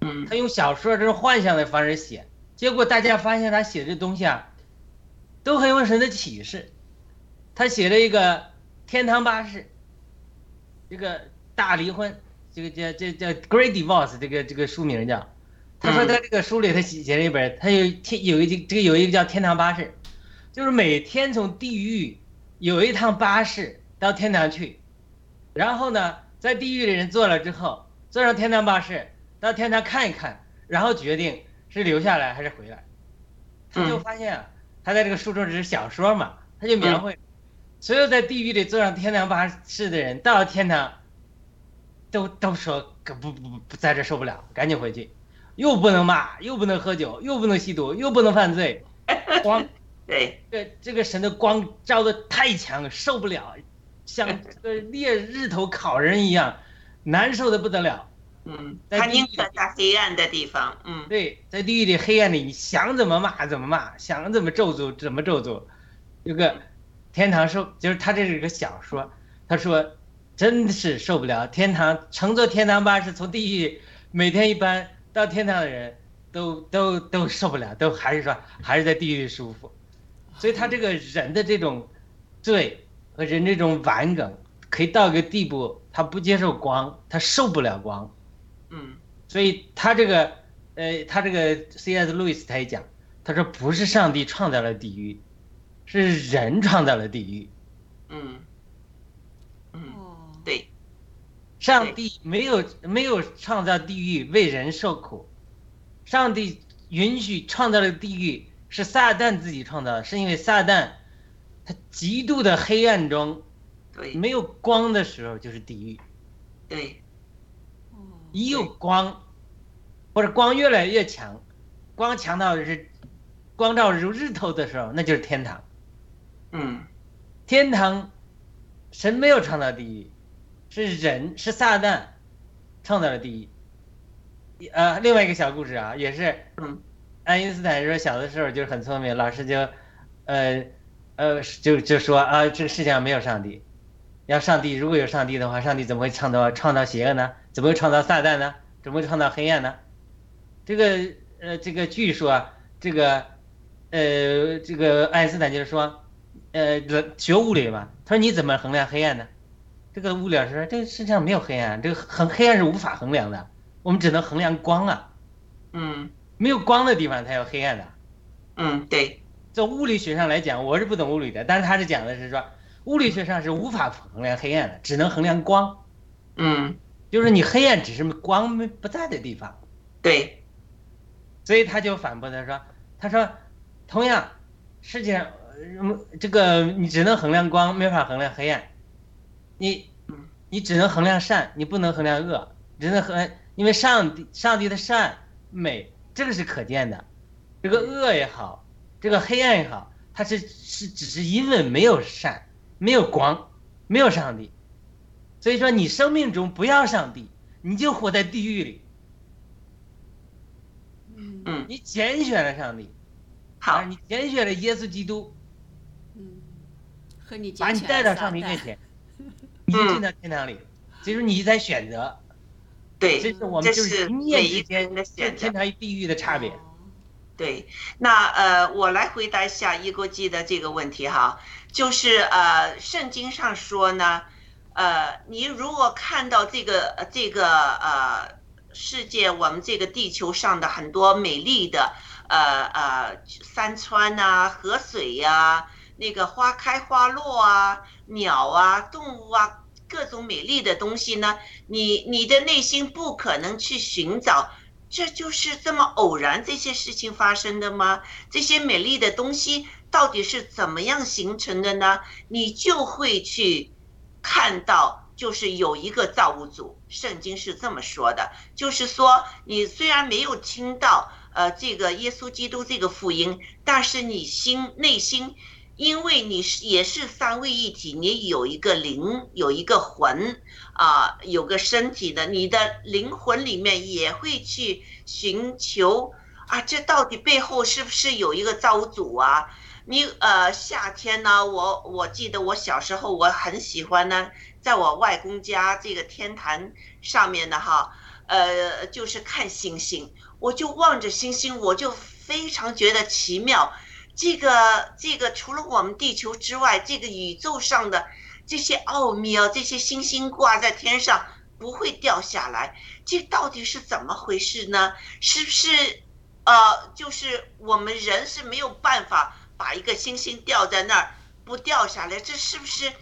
嗯。他用小说这种幻想的方式写，结果大家发现他写这东西啊，都很有神的启示。他写了一个《天堂巴士》，这个大离婚，这个叫叫叫《Great Divorce》，这个这个书名叫。他说他这个书里他写了一本，他有天有一这个有一个叫天堂巴士，就是每天从地狱有一趟巴士到天堂去，然后呢，在地狱的人坐了之后，坐上天堂巴士到天堂看一看，然后决定是留下来还是回来。他就发现啊，他在这个书中只是小说嘛，他就描绘所有在地狱里坐上天堂巴士的人到了天堂，都都说不不不不在这受不了，赶紧回去。又不能骂，又不能喝酒，又不能吸毒，又不能犯罪，光，对，这这个神的光照的太强，受不了，像 这个烈日头烤人一样，难受的不得了。嗯，他宁可在黑暗的地方。嗯，对，在地狱里黑暗里，你想怎么骂怎么骂，想怎么咒诅怎么咒诅。这个天堂受，就是他这是个小说，他说真的是受不了，天堂乘坐天堂巴士从地狱每天一班。到天堂的人都都都受不了，都还是说还是在地狱里舒服，所以他这个人的这种罪和人这种顽梗，可以到一个地步，他不接受光，他受不了光，嗯，所以他这个呃，他这个 C.S. 路易斯他也讲，他说不是上帝创造了地狱，是人创造了地狱，嗯，嗯，对。上帝没有没有创造地狱为人受苦，上帝允许创造了地狱是撒旦自己创造的，是因为撒旦他极度的黑暗中，对，没有光的时候就是地狱，对，一有光，或者光越来越强，光强到是光照如日头的时候，那就是天堂，嗯，天堂，神没有创造地狱。是人是撒旦创造了地狱，呃，另外一个小故事啊，也是，爱因斯坦说小的时候就是很聪明，老师就，呃，呃，就就说啊，这个世界上没有上帝，要上帝如果有上帝的话，上帝怎么会创造创造邪恶呢？怎么会创造撒旦呢？怎么会创造黑暗呢？这个呃，这个据说这个，呃，这个爱因斯坦就是说，呃，学物理嘛，他说你怎么衡量黑暗呢？这个物理老师说，这个世界上没有黑暗，这个很黑暗是无法衡量的，我们只能衡量光啊。嗯，没有光的地方才有黑暗的。嗯，对。从物理学上来讲，我是不懂物理的，但是他是讲的是说，物理学上是无法衡量黑暗的，只能衡量光。嗯，就是你黑暗只是光没不在的地方。对。所以他就反驳他说，他说，同样，世界上，这个你只能衡量光，没法衡量黑暗。你，你只能衡量善，你不能衡量恶，只能衡，因为上帝，上帝的善美，这个是可见的，这个恶也好，这个黑暗也好，它是是只是因为没有善，没有光，没有上帝，所以说你生命中不要上帝，你就活在地狱里。嗯，你拣选了上帝，好，你拣选了耶稣基督，嗯，和你把你带到上帝面前。你就进到天堂里，所以说你在选择，对，这是我们就是一念之间天堂与地狱的差别。对，那呃，我来回答一下一国际的这个问题哈，就是呃，圣经上说呢，呃，你如果看到这个这个呃世界，我们这个地球上的很多美丽的呃呃山川呐、河水呀、那个花开花落啊、鸟啊、动物啊，各种美丽的东西呢，你你的内心不可能去寻找。这就是这么偶然这些事情发生的吗？这些美丽的东西到底是怎么样形成的呢？你就会去看到，就是有一个造物主。圣经是这么说的，就是说你虽然没有听到呃这个耶稣基督这个福音，但是你心内心。因为你是也是三位一体，你有一个灵，有一个魂，啊，有个身体的，你的灵魂里面也会去寻求啊，这到底背后是不是有一个造物主啊？你呃，夏天呢，我我记得我小时候我很喜欢呢，在我外公家这个天坛上面的哈，呃，就是看星星，我就望着星星，我就非常觉得奇妙。这个这个，除了我们地球之外，这个宇宙上的这些奥秘啊，这些星星挂在天上不会掉下来，这到底是怎么回事呢？是不是呃，就是我们人是没有办法把一个星星吊在那儿不掉下来？这是不是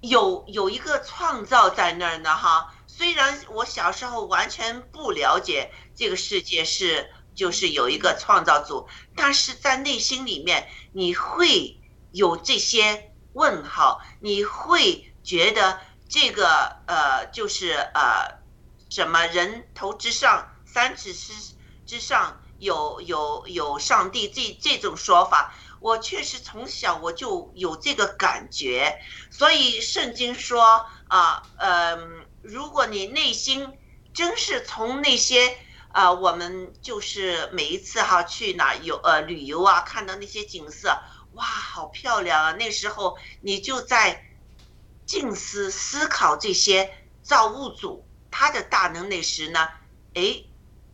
有有一个创造在那儿呢？哈，虽然我小时候完全不了解这个世界是。就是有一个创造主，但是在内心里面你会有这些问号，你会觉得这个呃就是呃什么人头之上三尺之之上有有有上帝这这种说法，我确实从小我就有这个感觉，所以圣经说啊嗯，如果你内心真是从那些。啊，我们就是每一次哈去哪游呃旅游啊，看到那些景色，哇，好漂亮啊！那时候你就在静思思考这些造物主他的大能那时呢，哎，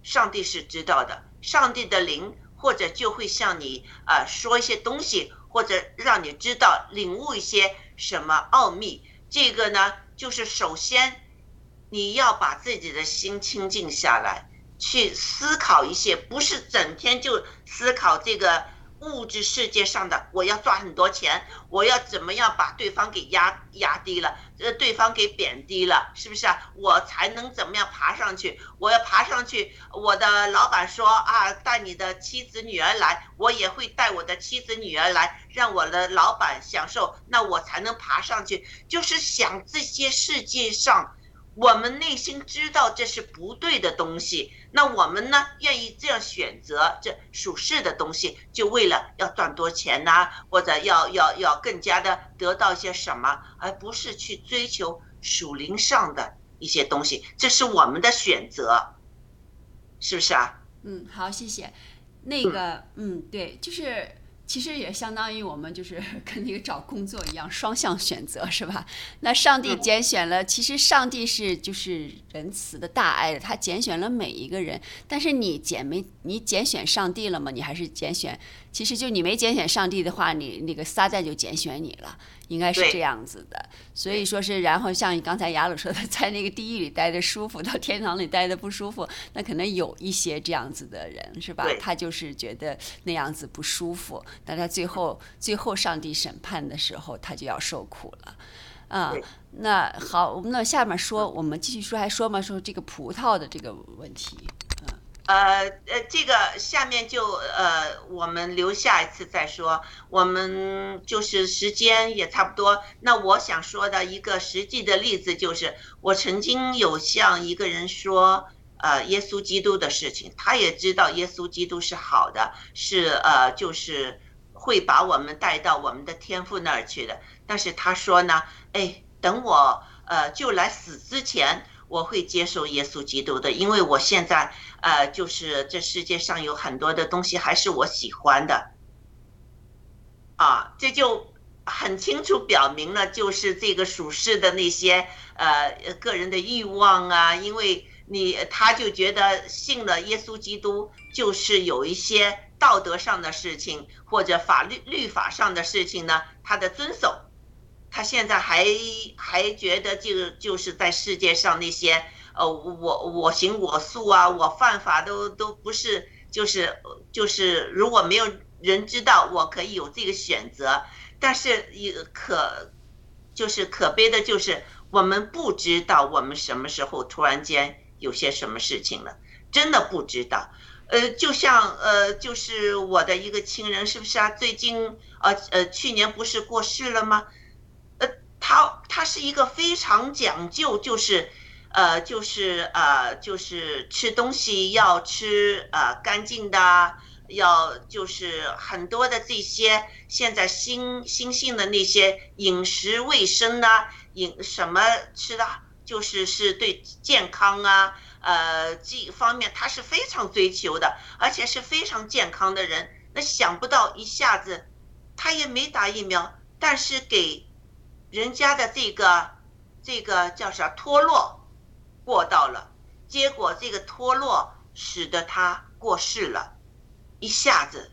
上帝是知道的，上帝的灵或者就会向你啊说一些东西，或者让你知道领悟一些什么奥秘。这个呢，就是首先你要把自己的心清静下来。去思考一些，不是整天就思考这个物质世界上的。我要赚很多钱，我要怎么样把对方给压压低了，呃，对方给贬低了，是不是啊？我才能怎么样爬上去？我要爬上去，我的老板说啊，带你的妻子女儿来，我也会带我的妻子女儿来，让我的老板享受，那我才能爬上去。就是想这些世界上。我们内心知道这是不对的东西，那我们呢愿意这样选择这属世的东西，就为了要赚多钱呐，或者要要要更加的得到一些什么，而不是去追求属灵上的一些东西，这是我们的选择，是不是啊？嗯，好，谢谢。那个，嗯，对，就是。其实也相当于我们就是 跟那个找工作一样，双向选择是吧？那上帝拣选了，其实上帝是就是仁慈的大爱的，他拣选了每一个人。但是你拣没你拣选上帝了吗？你还是拣选？其实就你没拣选上帝的话，你那个撒旦就拣选你了。应该是这样子的，所以说是，然后像刚才雅鲁说的，在那个地狱里待着舒服，到天堂里待着不舒服，那可能有一些这样子的人，是吧？他就是觉得那样子不舒服，但他最后最后上帝审判的时候，他就要受苦了，啊，那好，我们那下面说，我们继续说，还说嘛，说这个葡萄的这个问题。呃呃，这个下面就呃，我们留下一次再说。我们就是时间也差不多。那我想说的一个实际的例子就是，我曾经有向一个人说，呃，耶稣基督的事情，他也知道耶稣基督是好的，是呃，就是会把我们带到我们的天父那儿去的。但是他说呢，哎，等我呃，就来死之前。我会接受耶稣基督的，因为我现在，呃，就是这世界上有很多的东西还是我喜欢的，啊，这就很清楚表明了，就是这个属世的那些，呃，个人的欲望啊，因为你他就觉得信了耶稣基督就是有一些道德上的事情或者法律律法上的事情呢，他的遵守，他现在还还觉得这个就是在世界上那些呃我我行我素啊，我犯法都都不是，就是就是如果没有人知道，我可以有这个选择，但是也可就是可悲的就是我们不知道我们什么时候突然间。有些什么事情了，真的不知道。呃，就像呃，就是我的一个亲人，是不是啊？最近呃呃，去年不是过世了吗？他他是一个非常讲究，就是呃，就是呃，就是吃东西要吃呃干净的，要就是很多的这些现在新新兴的那些饮食卫生呢，饮什么吃的。就是是对健康啊，呃，这方面他是非常追求的，而且是非常健康的人。那想不到一下子，他也没打疫苗，但是给人家的这个这个叫啥脱落过到了，结果这个脱落使得他过世了，一下子，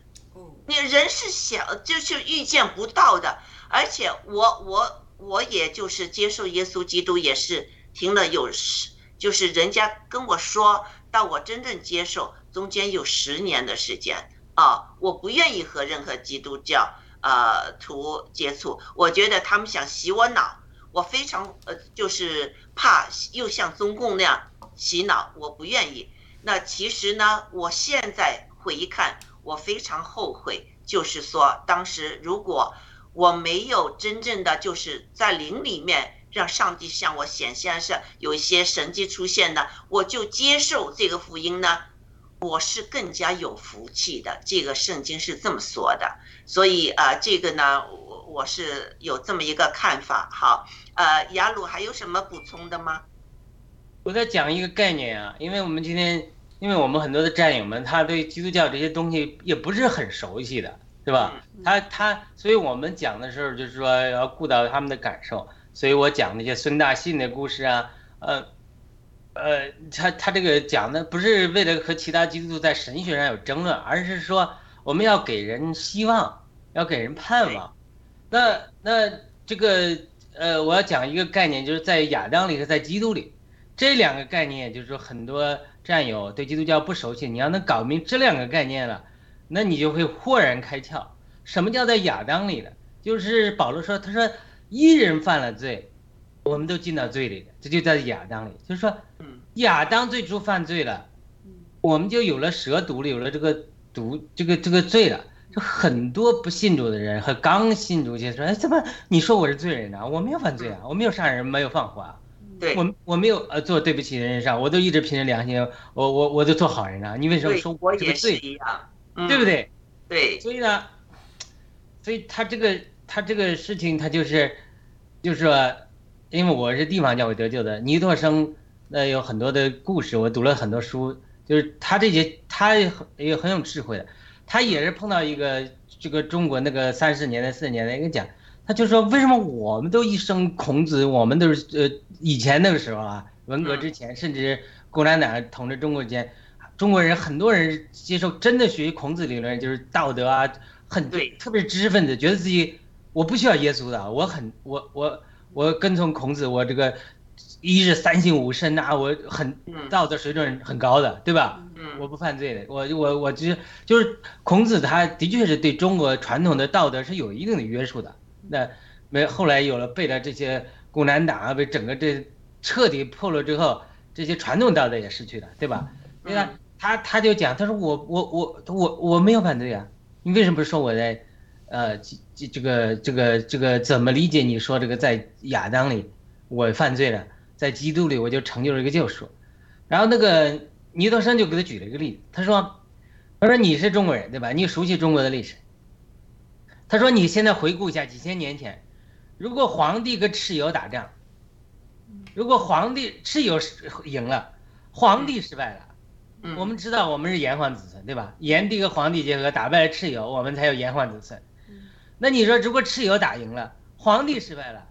你人是想就是预见不到的，而且我我我也就是接受耶稣基督也是。听了有十，就是人家跟我说到我真正接受，中间有十年的时间啊，我不愿意和任何基督教呃图接触，我觉得他们想洗我脑，我非常呃就是怕又像中共那样洗脑，我不愿意。那其实呢，我现在回看，我非常后悔，就是说当时如果我没有真正的就是在灵里面。让上帝向我显现是有一些神迹出现的，我就接受这个福音呢，我是更加有福气的。这个圣经是这么说的，所以呃，这个呢，我我是有这么一个看法。好，呃，雅鲁还有什么补充的吗？我在讲一个概念啊，因为我们今天，因为我们很多的战友们，他对基督教这些东西也不是很熟悉的，对吧？他他，所以我们讲的时候就是说要顾到他们的感受。所以我讲那些孙大信的故事啊，呃，呃，他他这个讲的不是为了和其他基督徒在神学上有争论，而是说我们要给人希望，要给人盼望。那那这个呃，我要讲一个概念，就是在亚当里和在基督里这两个概念，就是说很多战友对基督教不熟悉，你要能搞明这两个概念了，那你就会豁然开窍。什么叫在亚当里呢？就是保罗说，他说。一人犯了罪，我们都进到罪里了，这就在亚当里。就是说，亚当最初犯罪了，我们就有了蛇毒了，有了这个毒，这个这个罪了。就很多不信主的人和刚信主些说：“哎，怎么你说我是罪人呢？我没有犯罪啊，我没有杀人，没有放火啊，我我没有呃做对不起人上，我都一直凭着良心，我我我都做好人啊。你为什么说我这个罪一样？对不对？对。所以呢，所以他这个。他这个事情，他就是，就是说，因为我是地方教会得救的，尼托生，那有很多的故事，我读了很多书，就是他这些，他也也很有智慧的，他也是碰到一个这个中国那个三十年代、四十年代一个讲，他就说为什么我们都一生孔子，我们都是呃以前那个时候啊，文革之前，甚至共产党统治中国之前，中国人很多人接受真的学习孔子理论，就是道德啊，很对，特别是知识分子，觉得自己。我不需要耶稣的，我很我我我跟从孔子，我这个一日三省吾身呐，我很道德水准很高的，对吧？我不犯罪的，我我我就是就是孔子，他的确是对中国传统的道德是有一定的约束的。那没后来有了被了这些共产党啊，被整个这彻底破了之后，这些传统道德也失去了，对吧？对吧？他他就讲，他说我我我我我没有犯罪啊，你为什么说我在？呃，这这个这个这个怎么理解？你说这个在亚当里我犯罪了，在基督里我就成就了一个救赎。然后那个尼德生就给他举了一个例子，他说：“他说你是中国人对吧？你熟悉中国的历史。他说你现在回顾一下几千年前，如果皇帝跟蚩尤打仗，如果皇帝蚩尤赢了，皇帝失败了。”我们知道我们是炎黄子孙，对吧？炎帝和黄帝结合，打败了蚩尤，我们才有炎黄子孙。那你说，如果蚩尤打赢了，皇帝失败了，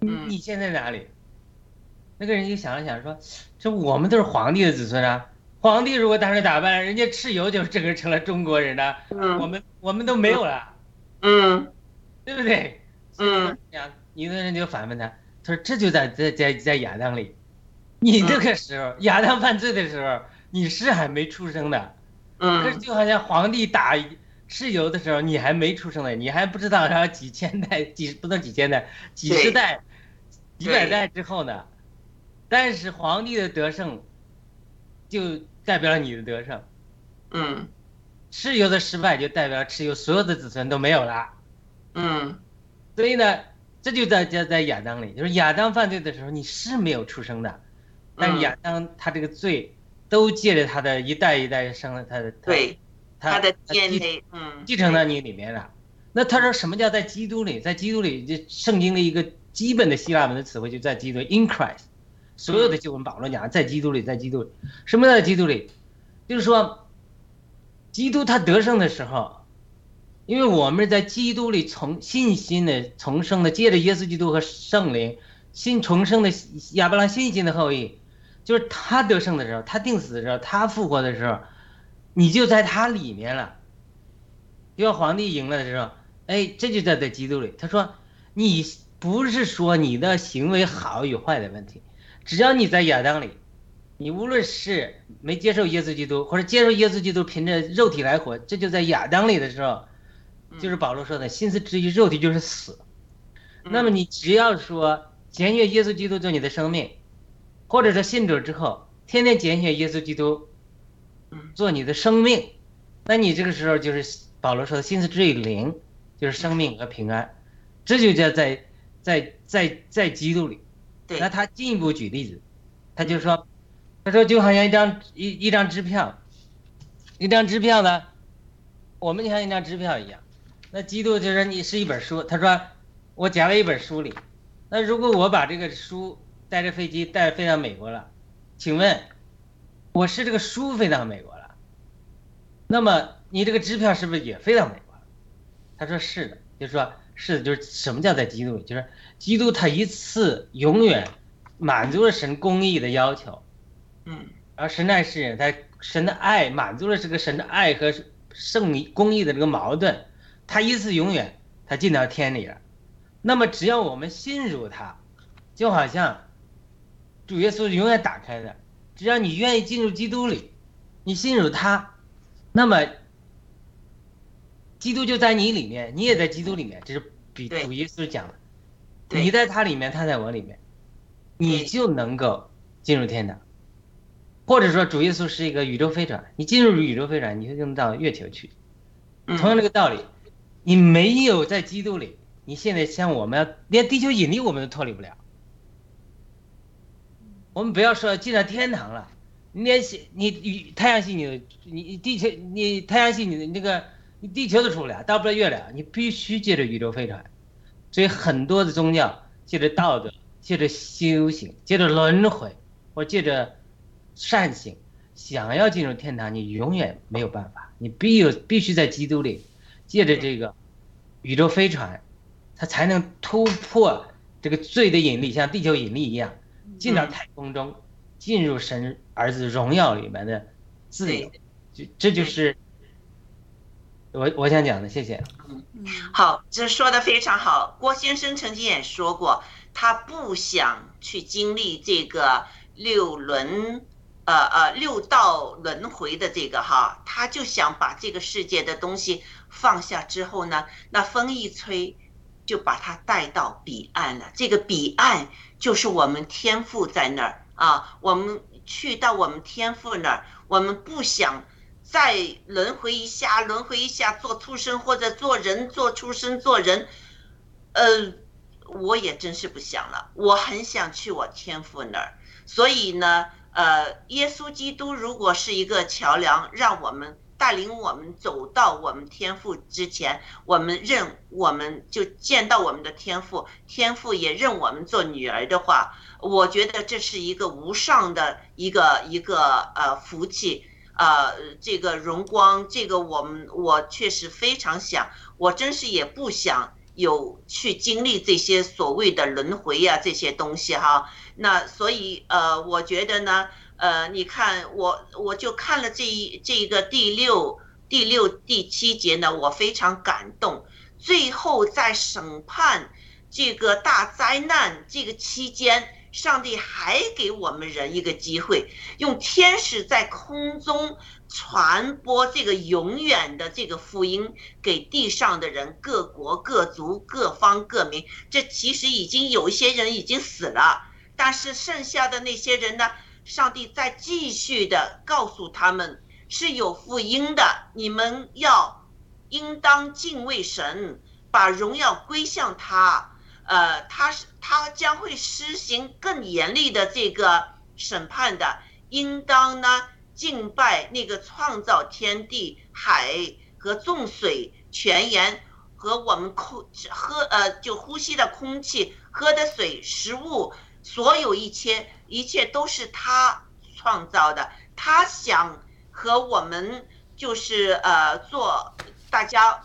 你你现在哪里？那个人就想了想说，这我们都是皇帝的子孙啊，皇帝如果当时打扮，人家蚩尤就整个成了中国人了，嗯。我们我们都没有了，嗯。对不对？嗯。呀，有的人就反问他，他说这就在在在在亚当里，你这个时候亚当犯罪的时候，你是还没出生的，可是嗯就好像皇帝打蚩尤的时候，你还没出生呢，你还不知道，然后几千代几不能几千代，几十代、几百代之后呢，但是皇帝的得胜，就代表了你的得胜，嗯。蚩尤的失败就代表蚩尤所有的子孙都没有了。嗯。所以呢，这就在在在亚当里，就是亚当犯罪的时候，你是没有出生的，但是嗯亚当他这个罪都借着他的一代一代生了他的，他对，他他的继 DNA，嗯，继承到你里面了。那他说什么叫在基督里？在基督里，这圣经的一个基本的希腊文的词汇就在基督 in Christ。所有的经文保罗讲在基督里，在基督里，什么在基督里？就是说，基督他得胜的时候，因为我们在基督里从信心的重生的，借着耶稣基督和圣灵新重生的亚伯拉罕信心的后裔，就是他得胜的时候，他定死的时候，他复活的时候，你就在他里面了。就像皇帝赢了的时候，哎，这就在在基督里。他说，你不是说你的行为好与坏的问题，只要你在亚当里，你无论是没接受耶稣基督，或者接受耶稣基督凭着肉体来活，这就在亚当里的时候，就是保罗说的，心思之于肉体就是死。那么你只要说检阅耶稣基督做你的生命，或者说信主之后，天天检阅耶稣基督做你的生命，那你这个时候就是保罗说的心思之于灵，就是生命和平安，这就叫在在在在基督里。对。那他进一步举例子，他就说，他说就好像一张一一张支票，一张支票呢，我们就像一张支票一样。那基督就是你是一本书，他说我夹了一本书里，那如果我把这个书带着飞机带飞到美国了，请问我是这个书飞到美国了，那么你这个支票是不是也飞到美国了？他说是的，就说是的，就是什么叫在基督里，就是基督他一次永远满足了神公义的要求，嗯。而神爱世人，他神的爱满足了这个神的爱和圣义公义的这个矛盾，他一次永远他进到天里了。那么只要我们信入他，就好像主耶稣永远打开的，只要你愿意进入基督里，你信入他，那么基督就在你里面，你也在基督里面，这是比主耶稣讲的。你在他里面，他在我里面，你就能够进入天堂。或者说，主耶稣是一个宇宙飞船，你进入宇宙飞船，你就能到月球去。嗯同样这个道理，你没有在基督里，你现在像我们连地球引力我们都脱离不了。我们不要说进了天堂了，你连系你太阳系你你地球你太阳系你那个你地球都出不了，到不了月亮，你必须借着宇宙飞船。所以很多的宗教借着道德，借着修行，借着轮回，或借着善行，想要进入天堂，你永远没有办法。你必有必须在基督里，借着这个宇宙飞船，它才能突破这个罪的引力，像地球引力一样，进到太空中，进入神儿子荣耀里面的自由。就这就是我我想讲的，谢谢。好，这说的非常好。郭先生曾经也说过，他不想去经历这个六轮，呃呃六道轮回的这个哈，他就想把这个世界的东西放下之后呢，那风一吹，就把他带到彼岸了。这个彼岸就是我们天赋在那儿啊，我们去到我们天赋那儿，我们不想。再轮回一下，轮回一下，做畜生或者做人，做畜生做人，呃，我也真是不想了。我很想去我天赋那儿，所以呢，呃，耶稣基督如果是一个桥梁，让我们带领我们走到我们天父之前，我们认我们就见到我们的天父，天父也认我们做女儿的话，我觉得这是一个无上的一个一个呃福气。呃，这个荣光，这个我们我确实非常想，我真是也不想有去经历这些所谓的轮回呀、这些东西哈。那所以呃，我觉得呢，呃，你看我我就看了这一这一个第六第六第七节呢，我非常感动。最后在审判这个大灾难这个期间，上帝还给我们人一个机会，用天使在空中。传播这个永远的这个福音给地上的人，各国各族各方各民。这其实已经有一些人已经死了，但是剩下的那些人呢？上帝在继续的告诉他们是有福音的，你们要应当敬畏神，把荣耀归向他。呃，他是他将会施行更严厉的这个审判的，应当呢。敬拜那个创造天地海和众水泉源和我们空喝呃就呼吸的空气喝的水食物所有一切一切都是他创造的，他想和我们就是呃做大家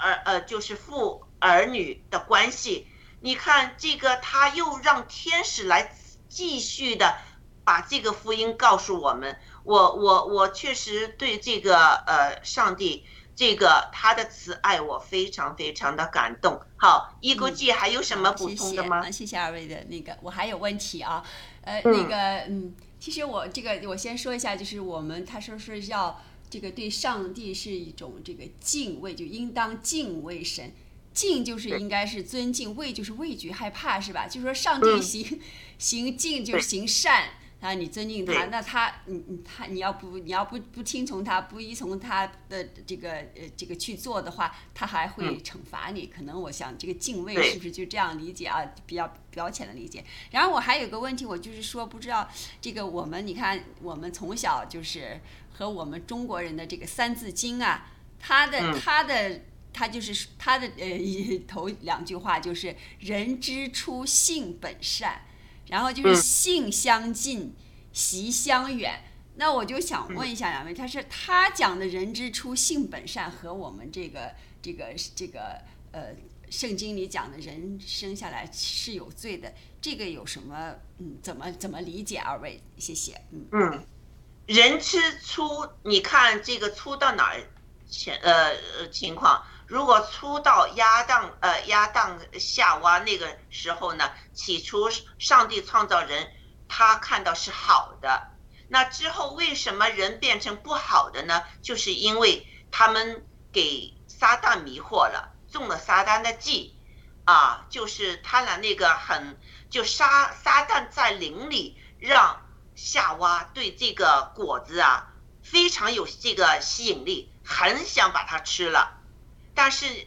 儿呃就是父儿女的关系。你看这个他又让天使来继续的把这个福音告诉我们。我我我确实对这个呃上帝这个他的慈爱我非常非常的感动。好，一国际还有什么补充的吗？谢谢二位的那个，我还有问题啊。呃，那个嗯，其实我这个我先说一下，就是我们他说是要这个对上帝是一种这个敬畏，就应当敬畏神。敬就是应该是尊敬，畏就是畏惧害怕，是吧？就是说上帝行行敬就是行善。啊，你尊敬他，那他，你你他，你要不你要不不听从他，不依从他的这个呃这个去做的话，他还会惩罚你。可能我想这个敬畏是不是就这样理解啊？比较表浅的理解。然后我还有个问题，我就是说不知道这个我们你看我们从小就是和我们中国人的这个《三字经》啊，他的他的他就是他的呃头两句话就是“人之初，性本善”。然后就是性相近，习相远。那我就想问一下两位，他是他讲的人之初性本善，和我们这个这个这个呃圣经里讲的人生下来是有罪的，这个有什么嗯怎么怎么理解？二位，谢谢。嗯嗯，人之初，你看这个初到哪儿情呃情况？如果初到亚当，呃，亚当夏娃那个时候呢，起初上帝创造人，他看到是好的。那之后为什么人变成不好的呢？就是因为他们给撒旦迷惑了，中了撒旦的计，啊，就是他俩那个很，就撒撒旦在灵里让夏娃对这个果子啊非常有这个吸引力，很想把它吃了。但是，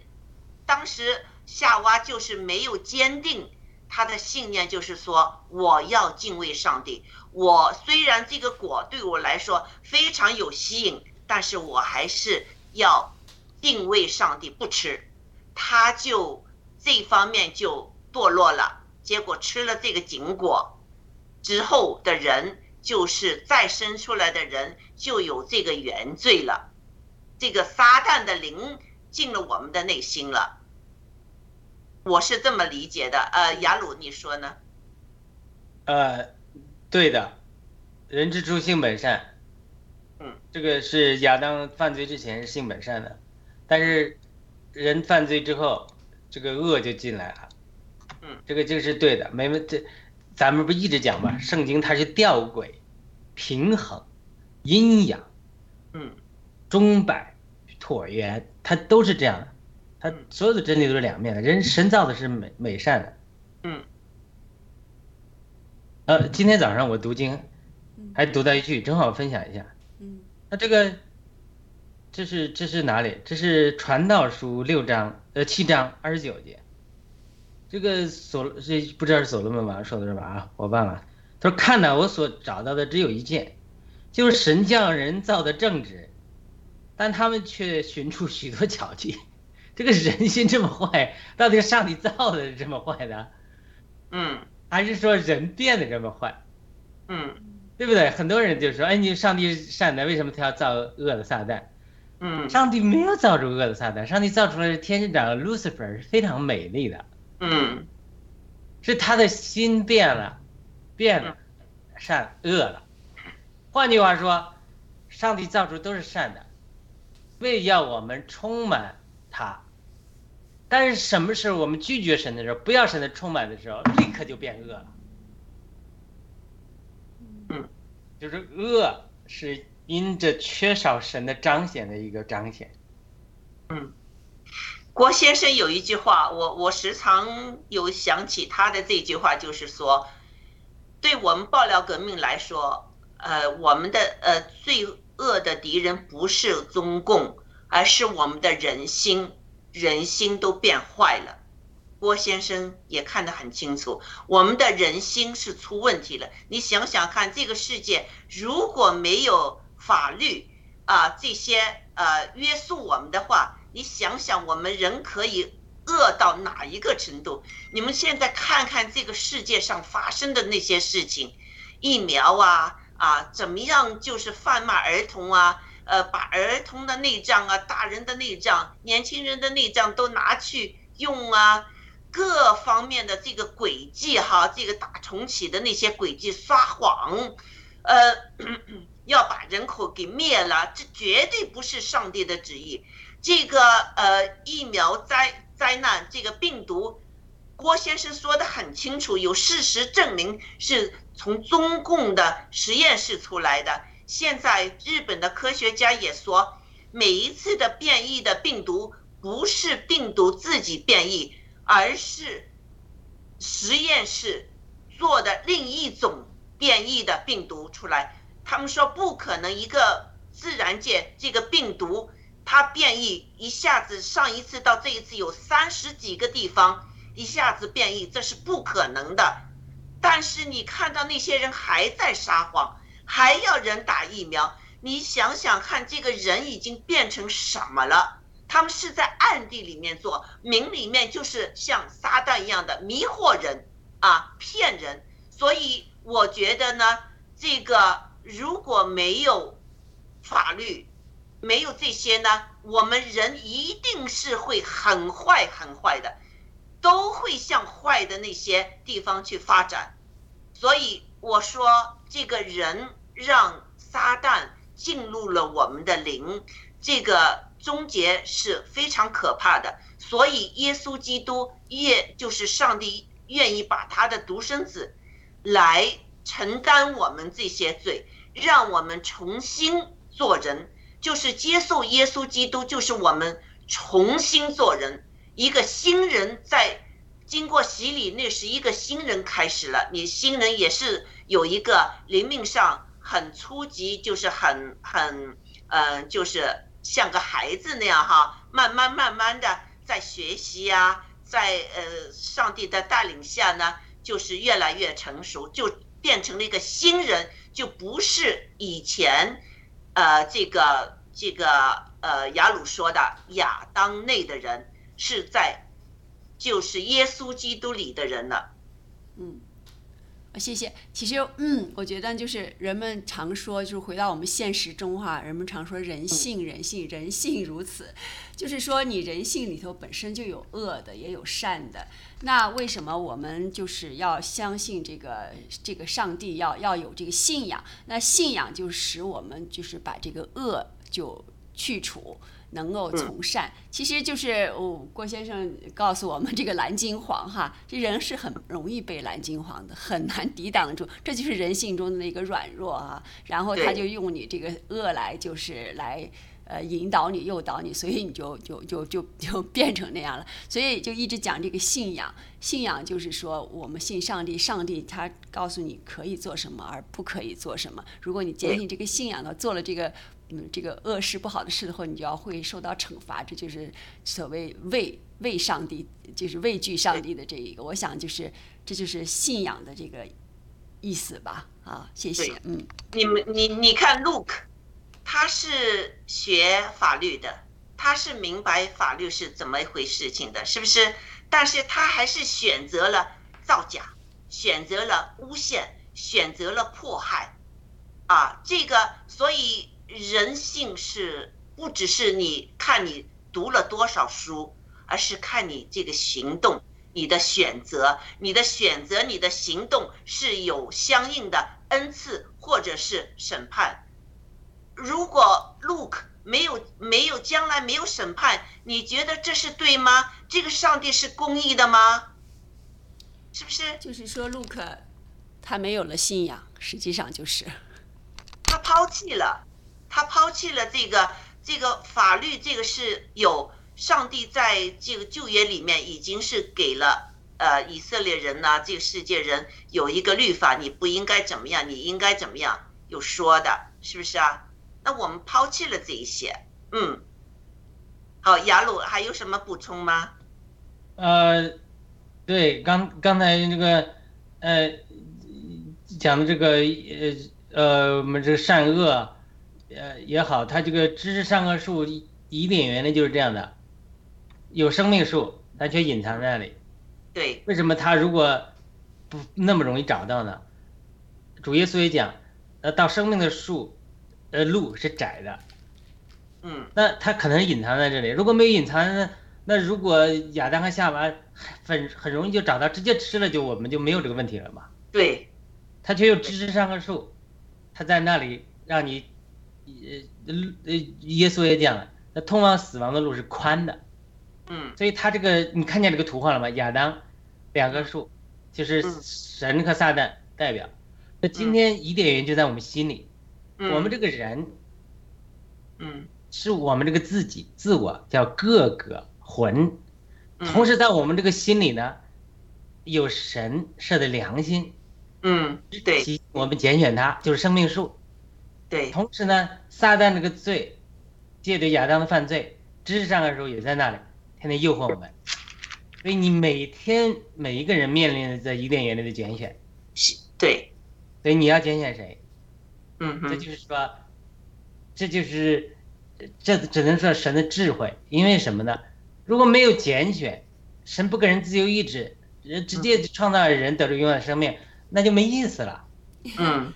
当时夏娃就是没有坚定他的信念，就是说我要敬畏上帝。我虽然这个果对我来说非常有吸引，但是我还是要敬畏上帝，不吃。他就这方面就堕落了。结果吃了这个禁果之后的人，就是再生出来的人就有这个原罪了。这个撒旦的灵。进了我们的内心了，我是这么理解的。呃，雅鲁，你说呢？呃，对的，人之初性本善。嗯，这个是亚当犯罪之前是性本善的，但是人犯罪之后，这个恶就进来了。嗯，这个就是对的，没问这，咱们不一直讲吗？圣经它是吊诡、平衡、阴阳，嗯，钟摆。椭圆，它都是这样的，它所有的真理都是两面的。人神造的是美美善的，嗯。呃，今天早上我读经，还读到一句，正好分享一下。嗯。那这个，这是这是哪里？这是传道书六章呃七章二十九节。这个所这不知道是所罗门王说的是吧？啊，我忘了。他说：“看到我所找到的只有一件，就是神将人造的正直。”但他们却寻出许多巧计，这个人心这么坏，到底是上帝造的这么坏的？嗯，还是说人变得这么坏？嗯，对不对？很多人就说：“哎，你上帝善的，为什么他要造恶的撒旦？”嗯，上帝没有造出恶的撒旦，上帝造出来的天使长 Lucifer 是非常美丽的。嗯，是他的心变了，变了，善恶了。换句话说，上帝造出都是善的，为要我们充满他。但是什么时候我们拒绝神的时候，不要神的充满的时候，立刻就变恶了。嗯，就是恶是因着缺少神的彰显的一个彰显。嗯，郭先生有一句话，我我时常有想起他的这句话，就是说，对我们爆料革命来说，呃，我们的呃最恶的敌人不是中共，而是我们的人心。人心都变坏了，郭先生也看得很清楚，我们的人心是出问题了。你想想看，这个世界如果没有法律啊这些呃约束我们的话，你想想我们人可以恶到哪一个程度？你们现在看看这个世界上发生的那些事情，疫苗啊啊怎么样，就是贩卖儿童啊。呃，把儿童的内脏啊、大人的内脏、年轻人的内脏都拿去用啊，各方面的这个轨迹哈，这个大重启的那些轨迹撒谎，呃，要把人口给灭了，这绝对不是上帝的旨意。这个呃疫苗灾灾难，这个病毒，郭先生说的很清楚，有事实证明是从中共的实验室出来的。现在日本的科学家也说，每一次的变异的病毒不是病毒自己变异，而是实验室做的另一种变异的病毒出来。他们说不可能一个自然界这个病毒它变异一下子上一次到这一次有三十几个地方一下子变异，这是不可能的。但是你看到那些人还在撒谎。还要人打疫苗？你想想看，这个人已经变成什么了？他们是在暗地里面做，明里面就是像撒旦一样的迷惑人啊，骗人。所以我觉得呢，这个如果没有法律，没有这些呢，我们人一定是会很坏很坏的，都会向坏的那些地方去发展。所以我说。这个人让撒旦进入了我们的灵，这个终结是非常可怕的。所以耶稣基督也就是上帝愿意把他的独生子来承担我们这些罪，让我们重新做人，就是接受耶稣基督，就是我们重新做人，一个新人在。经过洗礼，那是一个新人开始了。你新人也是有一个灵命上很初级，就是很很嗯，就是像个孩子那样哈，慢慢慢慢的在学习呀，在呃上帝的带领下呢，就是越来越成熟，就变成了一个新人，就不是以前呃这个这个呃雅鲁说的亚当内的人是在。就是耶稣基督里的人了，嗯，谢谢。其实，嗯，我觉得就是人们常说，就是回到我们现实中哈，人们常说人性，人性，人性如此，就是说你人性里头本身就有恶的，也有善的。那为什么我们就是要相信这个这个上帝，要要有这个信仰？那信仰就使我们就是把这个恶就去除。能够从善，其实就是哦，郭先生告诉我们，这个蓝金黄哈，这人是很容易被蓝金黄的，很难抵挡住，这就是人性中的那个软弱啊。然后他就用你这个恶来，就是来呃引导你、诱导你，所以你就就就就就变成那样了。所以就一直讲这个信仰，信仰就是说我们信上帝，上帝他告诉你可以做什么，而不可以做什么。如果你坚信这个信仰呢，做了这个。嗯，这个恶事不好的事后，你就要会受到惩罚，这就是所谓畏畏上帝，就是畏惧上帝的这一个。我想就是这就是信仰的这个意思吧。啊，谢谢。嗯，你们你你看，Luke，他是学法律的，他是明白法律是怎么一回事情的，是不是？但是他还是选择了造假，选择了诬陷，选择了迫害。啊，这个所以。人性是不只是你看你读了多少书，而是看你这个行动，你的选择，你的选择，你的行动是有相应的恩赐或者是审判。如果 Luke 没有没有将来没有审判，你觉得这是对吗？这个上帝是公义的吗？是不是？就是说，Luke 他没有了信仰，实际上就是他抛弃了，他抛弃了这个这个法律，这个是有上帝在这个旧约里面已经是给了呃以色列人呢，这个世界人有一个律法，你不应该怎么样，你应该怎么样，有说的，是不是啊？那我们抛弃了这一些，嗯，好，雅鲁还有什么补充吗？呃，对，刚刚才这个呃讲的这个呃呃，我们这个善恶呃也好，它这个知识上课树疑点原理就是这样的，有生命树，它却隐藏在那里。对，为什么它如果不那么容易找到呢？主耶稣也讲，呃，到生命的树。呃，路是窄的，嗯，那它可能隐藏在这里。如果没有隐藏，那那如果亚当和夏娃很很容易就找到，直接吃了，就我们就没有这个问题了嘛。对，它却又知识上个树，它在那里让你，呃呃，耶稣也讲了，那通往死亡的路是宽的，嗯，所以他这个你看见这个图画了吗？亚当两棵树，就是神和撒旦代表。那今天疑点原因就在我们心里。我们这个人，嗯，是我们这个自己自我叫各个魂，同时在我们这个心里呢，有神设的良心，嗯，对，我们拣选它就是生命树，对，同时呢，撒旦这个罪，借着亚当的犯罪，知识上的时候也在那里，天天诱惑我们，所以你每天每一个人面临的在伊甸园里的拣选，是，对，所以你要拣选谁？嗯，这就是说，这就是这只能说神的智慧，因为什么呢？如果没有拣选，神不给人自由意志，人直接创造人得着永远的生命，那就没意思了。嗯，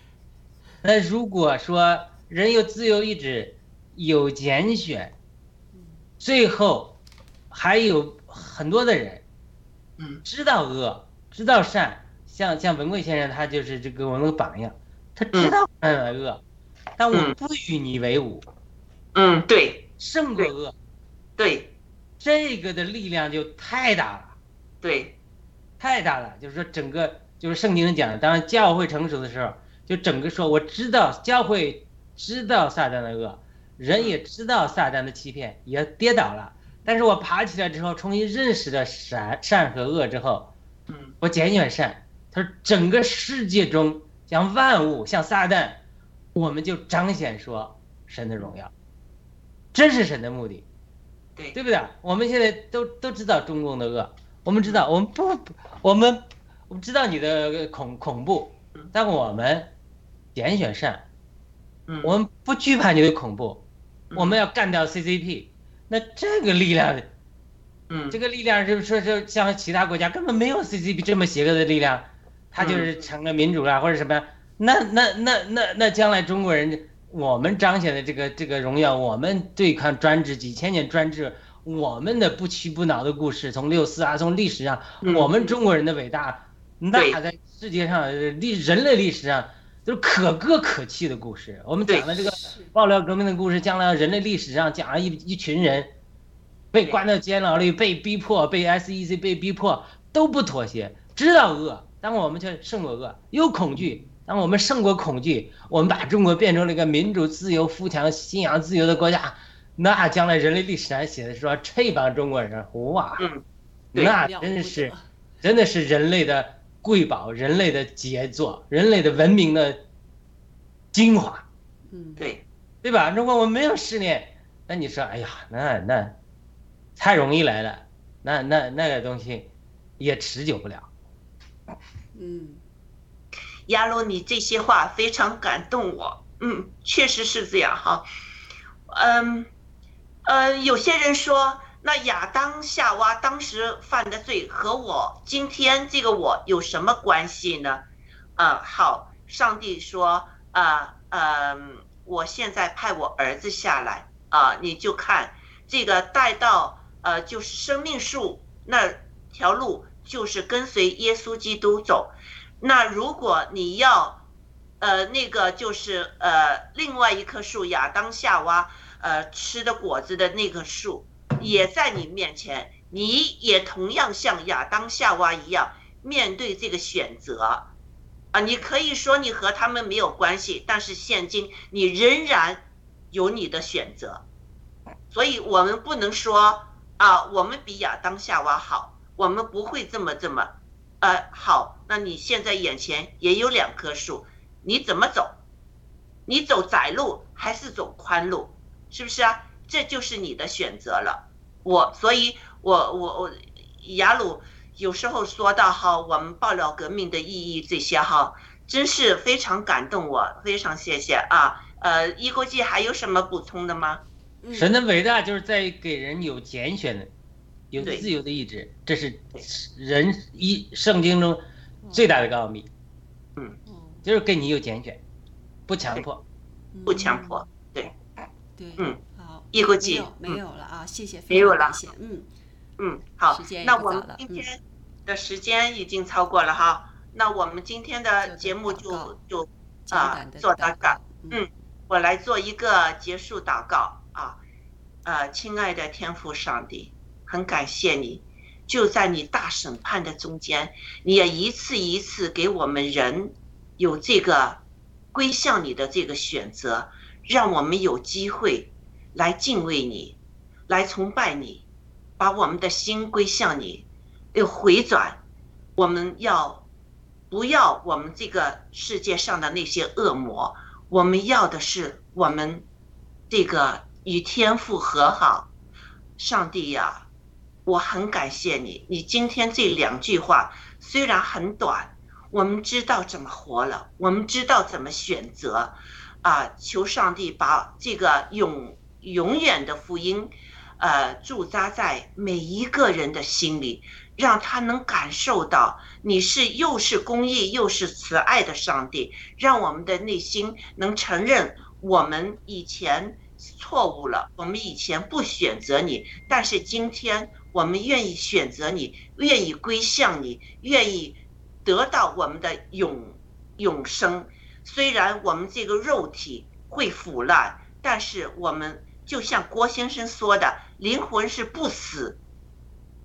那如果说人有自由意志，有拣选，最后还有很多的人，嗯，知道恶，知道善，像像文贵先生，他就是这个我们的榜样。他知道善和恶，但我不与你为伍。嗯，对，胜过恶。对，这个的力量就太大了。对，太大了。就是说，整个就是圣经讲的，当教会成熟的时候，就整个说，我知道教会知道撒旦的恶，人也知道撒旦的欺骗，也跌倒了。但是我爬起来之后，重新认识了善善和恶之后，嗯，我拣选善。他说，整个世界中。像万物，像撒旦，我们就彰显说神的荣耀，这是神的目的，对对不对？我们现在都都知道中共的恶，我们知道，我们不，我们我们知道你的恐恐怖，但我们拣选善，嗯，我们不惧怕你的恐怖，我们要干掉 CCP，那这个力量，嗯，这个力量是说是像其他国家根本没有 CCP 这么邪恶的力量。他就是成了民主了，或者什么？那那那那那将来中国人，我们彰显的这个这个荣耀，我们对抗专制几千年专制，我们的不屈不挠的故事，从六四啊，从历史上，我们中国人的伟大，那在世界上历人类历史上都是可歌可泣的故事。我们讲的这个爆料革命的故事，将来人类历史上讲了一一群人被关到监牢里，被逼迫，被 SEC 被逼迫，都不妥协，知道恶。但我们却胜过恶，有恐惧。但我们胜过恐惧，我们把中国变成了一个民主、自由、富强、信仰自由的国家，那将来人类历史上写的说这帮中国人，哇，那真是，真的是人类的瑰宝，人类的杰作，人类的文明的精华。嗯，对，对吧？如果我没有试炼，那你说，哎呀，那那太容易来了，那那那个东西也持久不了。嗯，亚罗，你这些话非常感动我。嗯，确实是这样哈。嗯，呃，有些人说，那亚当夏娃当时犯的罪和我今天这个我有什么关系呢？啊，好，上帝说，啊，嗯，我现在派我儿子下来啊，你就看这个带到呃，就是生命树那条路。就是跟随耶稣基督走。那如果你要，呃，那个就是呃，另外一棵树亚当夏娃呃吃的果子的那棵树也在你面前，你也同样像亚当夏娃一样面对这个选择。啊，你可以说你和他们没有关系，但是现今你仍然有你的选择，所以我们不能说啊，我们比亚当夏娃好，我们不会这么这么，呃，好，那你现在眼前也有两棵树，你怎么走？你走窄路还是走宽路？是不是啊？这就是你的选择了。我，所以我我我雅鲁。有时候说到哈，我们爆料革命的意义这些哈，真是非常感动我，非常谢谢啊。呃，一国际还有什么补充的吗？神的伟大就是在于给人有拣选的，有自由的意志，这是人一圣经中最大的一个奥秘。嗯，就是给你有拣选，不强迫，不强迫，对，对，嗯，好，一国际没有了啊，谢谢，没有了，嗯，嗯，好，那我们今天。的时间已经超过了哈，那我们今天的节目就就啊做到这，嗯，我来做一个结束祷告啊，呃，亲爱的天父上帝，很感谢你，就在你大审判的中间，你也一次一次给我们人有这个归向你的这个选择，让我们有机会来敬畏你，来崇拜你，把我们的心归向你。又回转，我们要不要我们这个世界上的那些恶魔？我们要的是我们这个与天父和好。上帝呀，我很感谢你。你今天这两句话虽然很短，我们知道怎么活了，我们知道怎么选择。啊，求上帝把这个永永远的福音，呃，驻扎在每一个人的心里。让他能感受到你是又是公义又是慈爱的上帝，让我们的内心能承认我们以前错误了，我们以前不选择你，但是今天我们愿意选择你，愿意归向你，愿意得到我们的永永生。虽然我们这个肉体会腐烂，但是我们就像郭先生说的，灵魂是不死。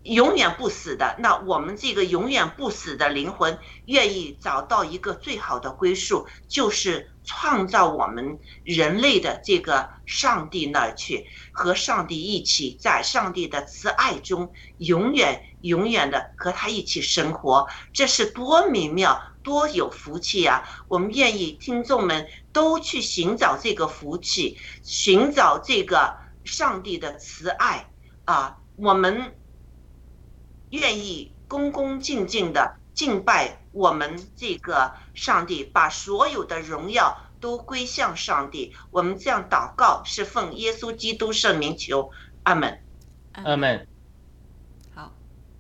永远不死的，那我们这个永远不死的灵魂，愿意找到一个最好的归宿，就是创造我们人类的这个上帝那儿去，和上帝一起在上帝的慈爱中，永远永远的和他一起生活，这是多美妙，多有福气啊！我们愿意听众们都去寻找这个福气，寻找这个上帝的慈爱啊！我们。愿意恭恭敬敬的敬拜我们这个上帝，把所有的荣耀都归向上帝。我们这样祷告，是奉耶稣基督圣名求，阿门，阿门。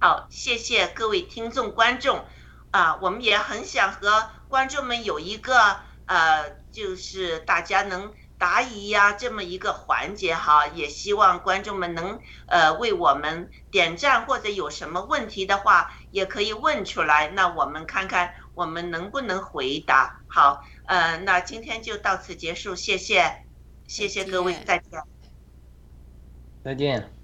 好，谢谢各位听众观众，啊，我们也很想和观众们有一个呃，就是大家能。答疑呀，这么一个环节哈，也希望观众们能呃为我们点赞，或者有什么问题的话，也可以问出来，那我们看看我们能不能回答。好，呃，那今天就到此结束，谢谢，谢谢各位，再见，再见。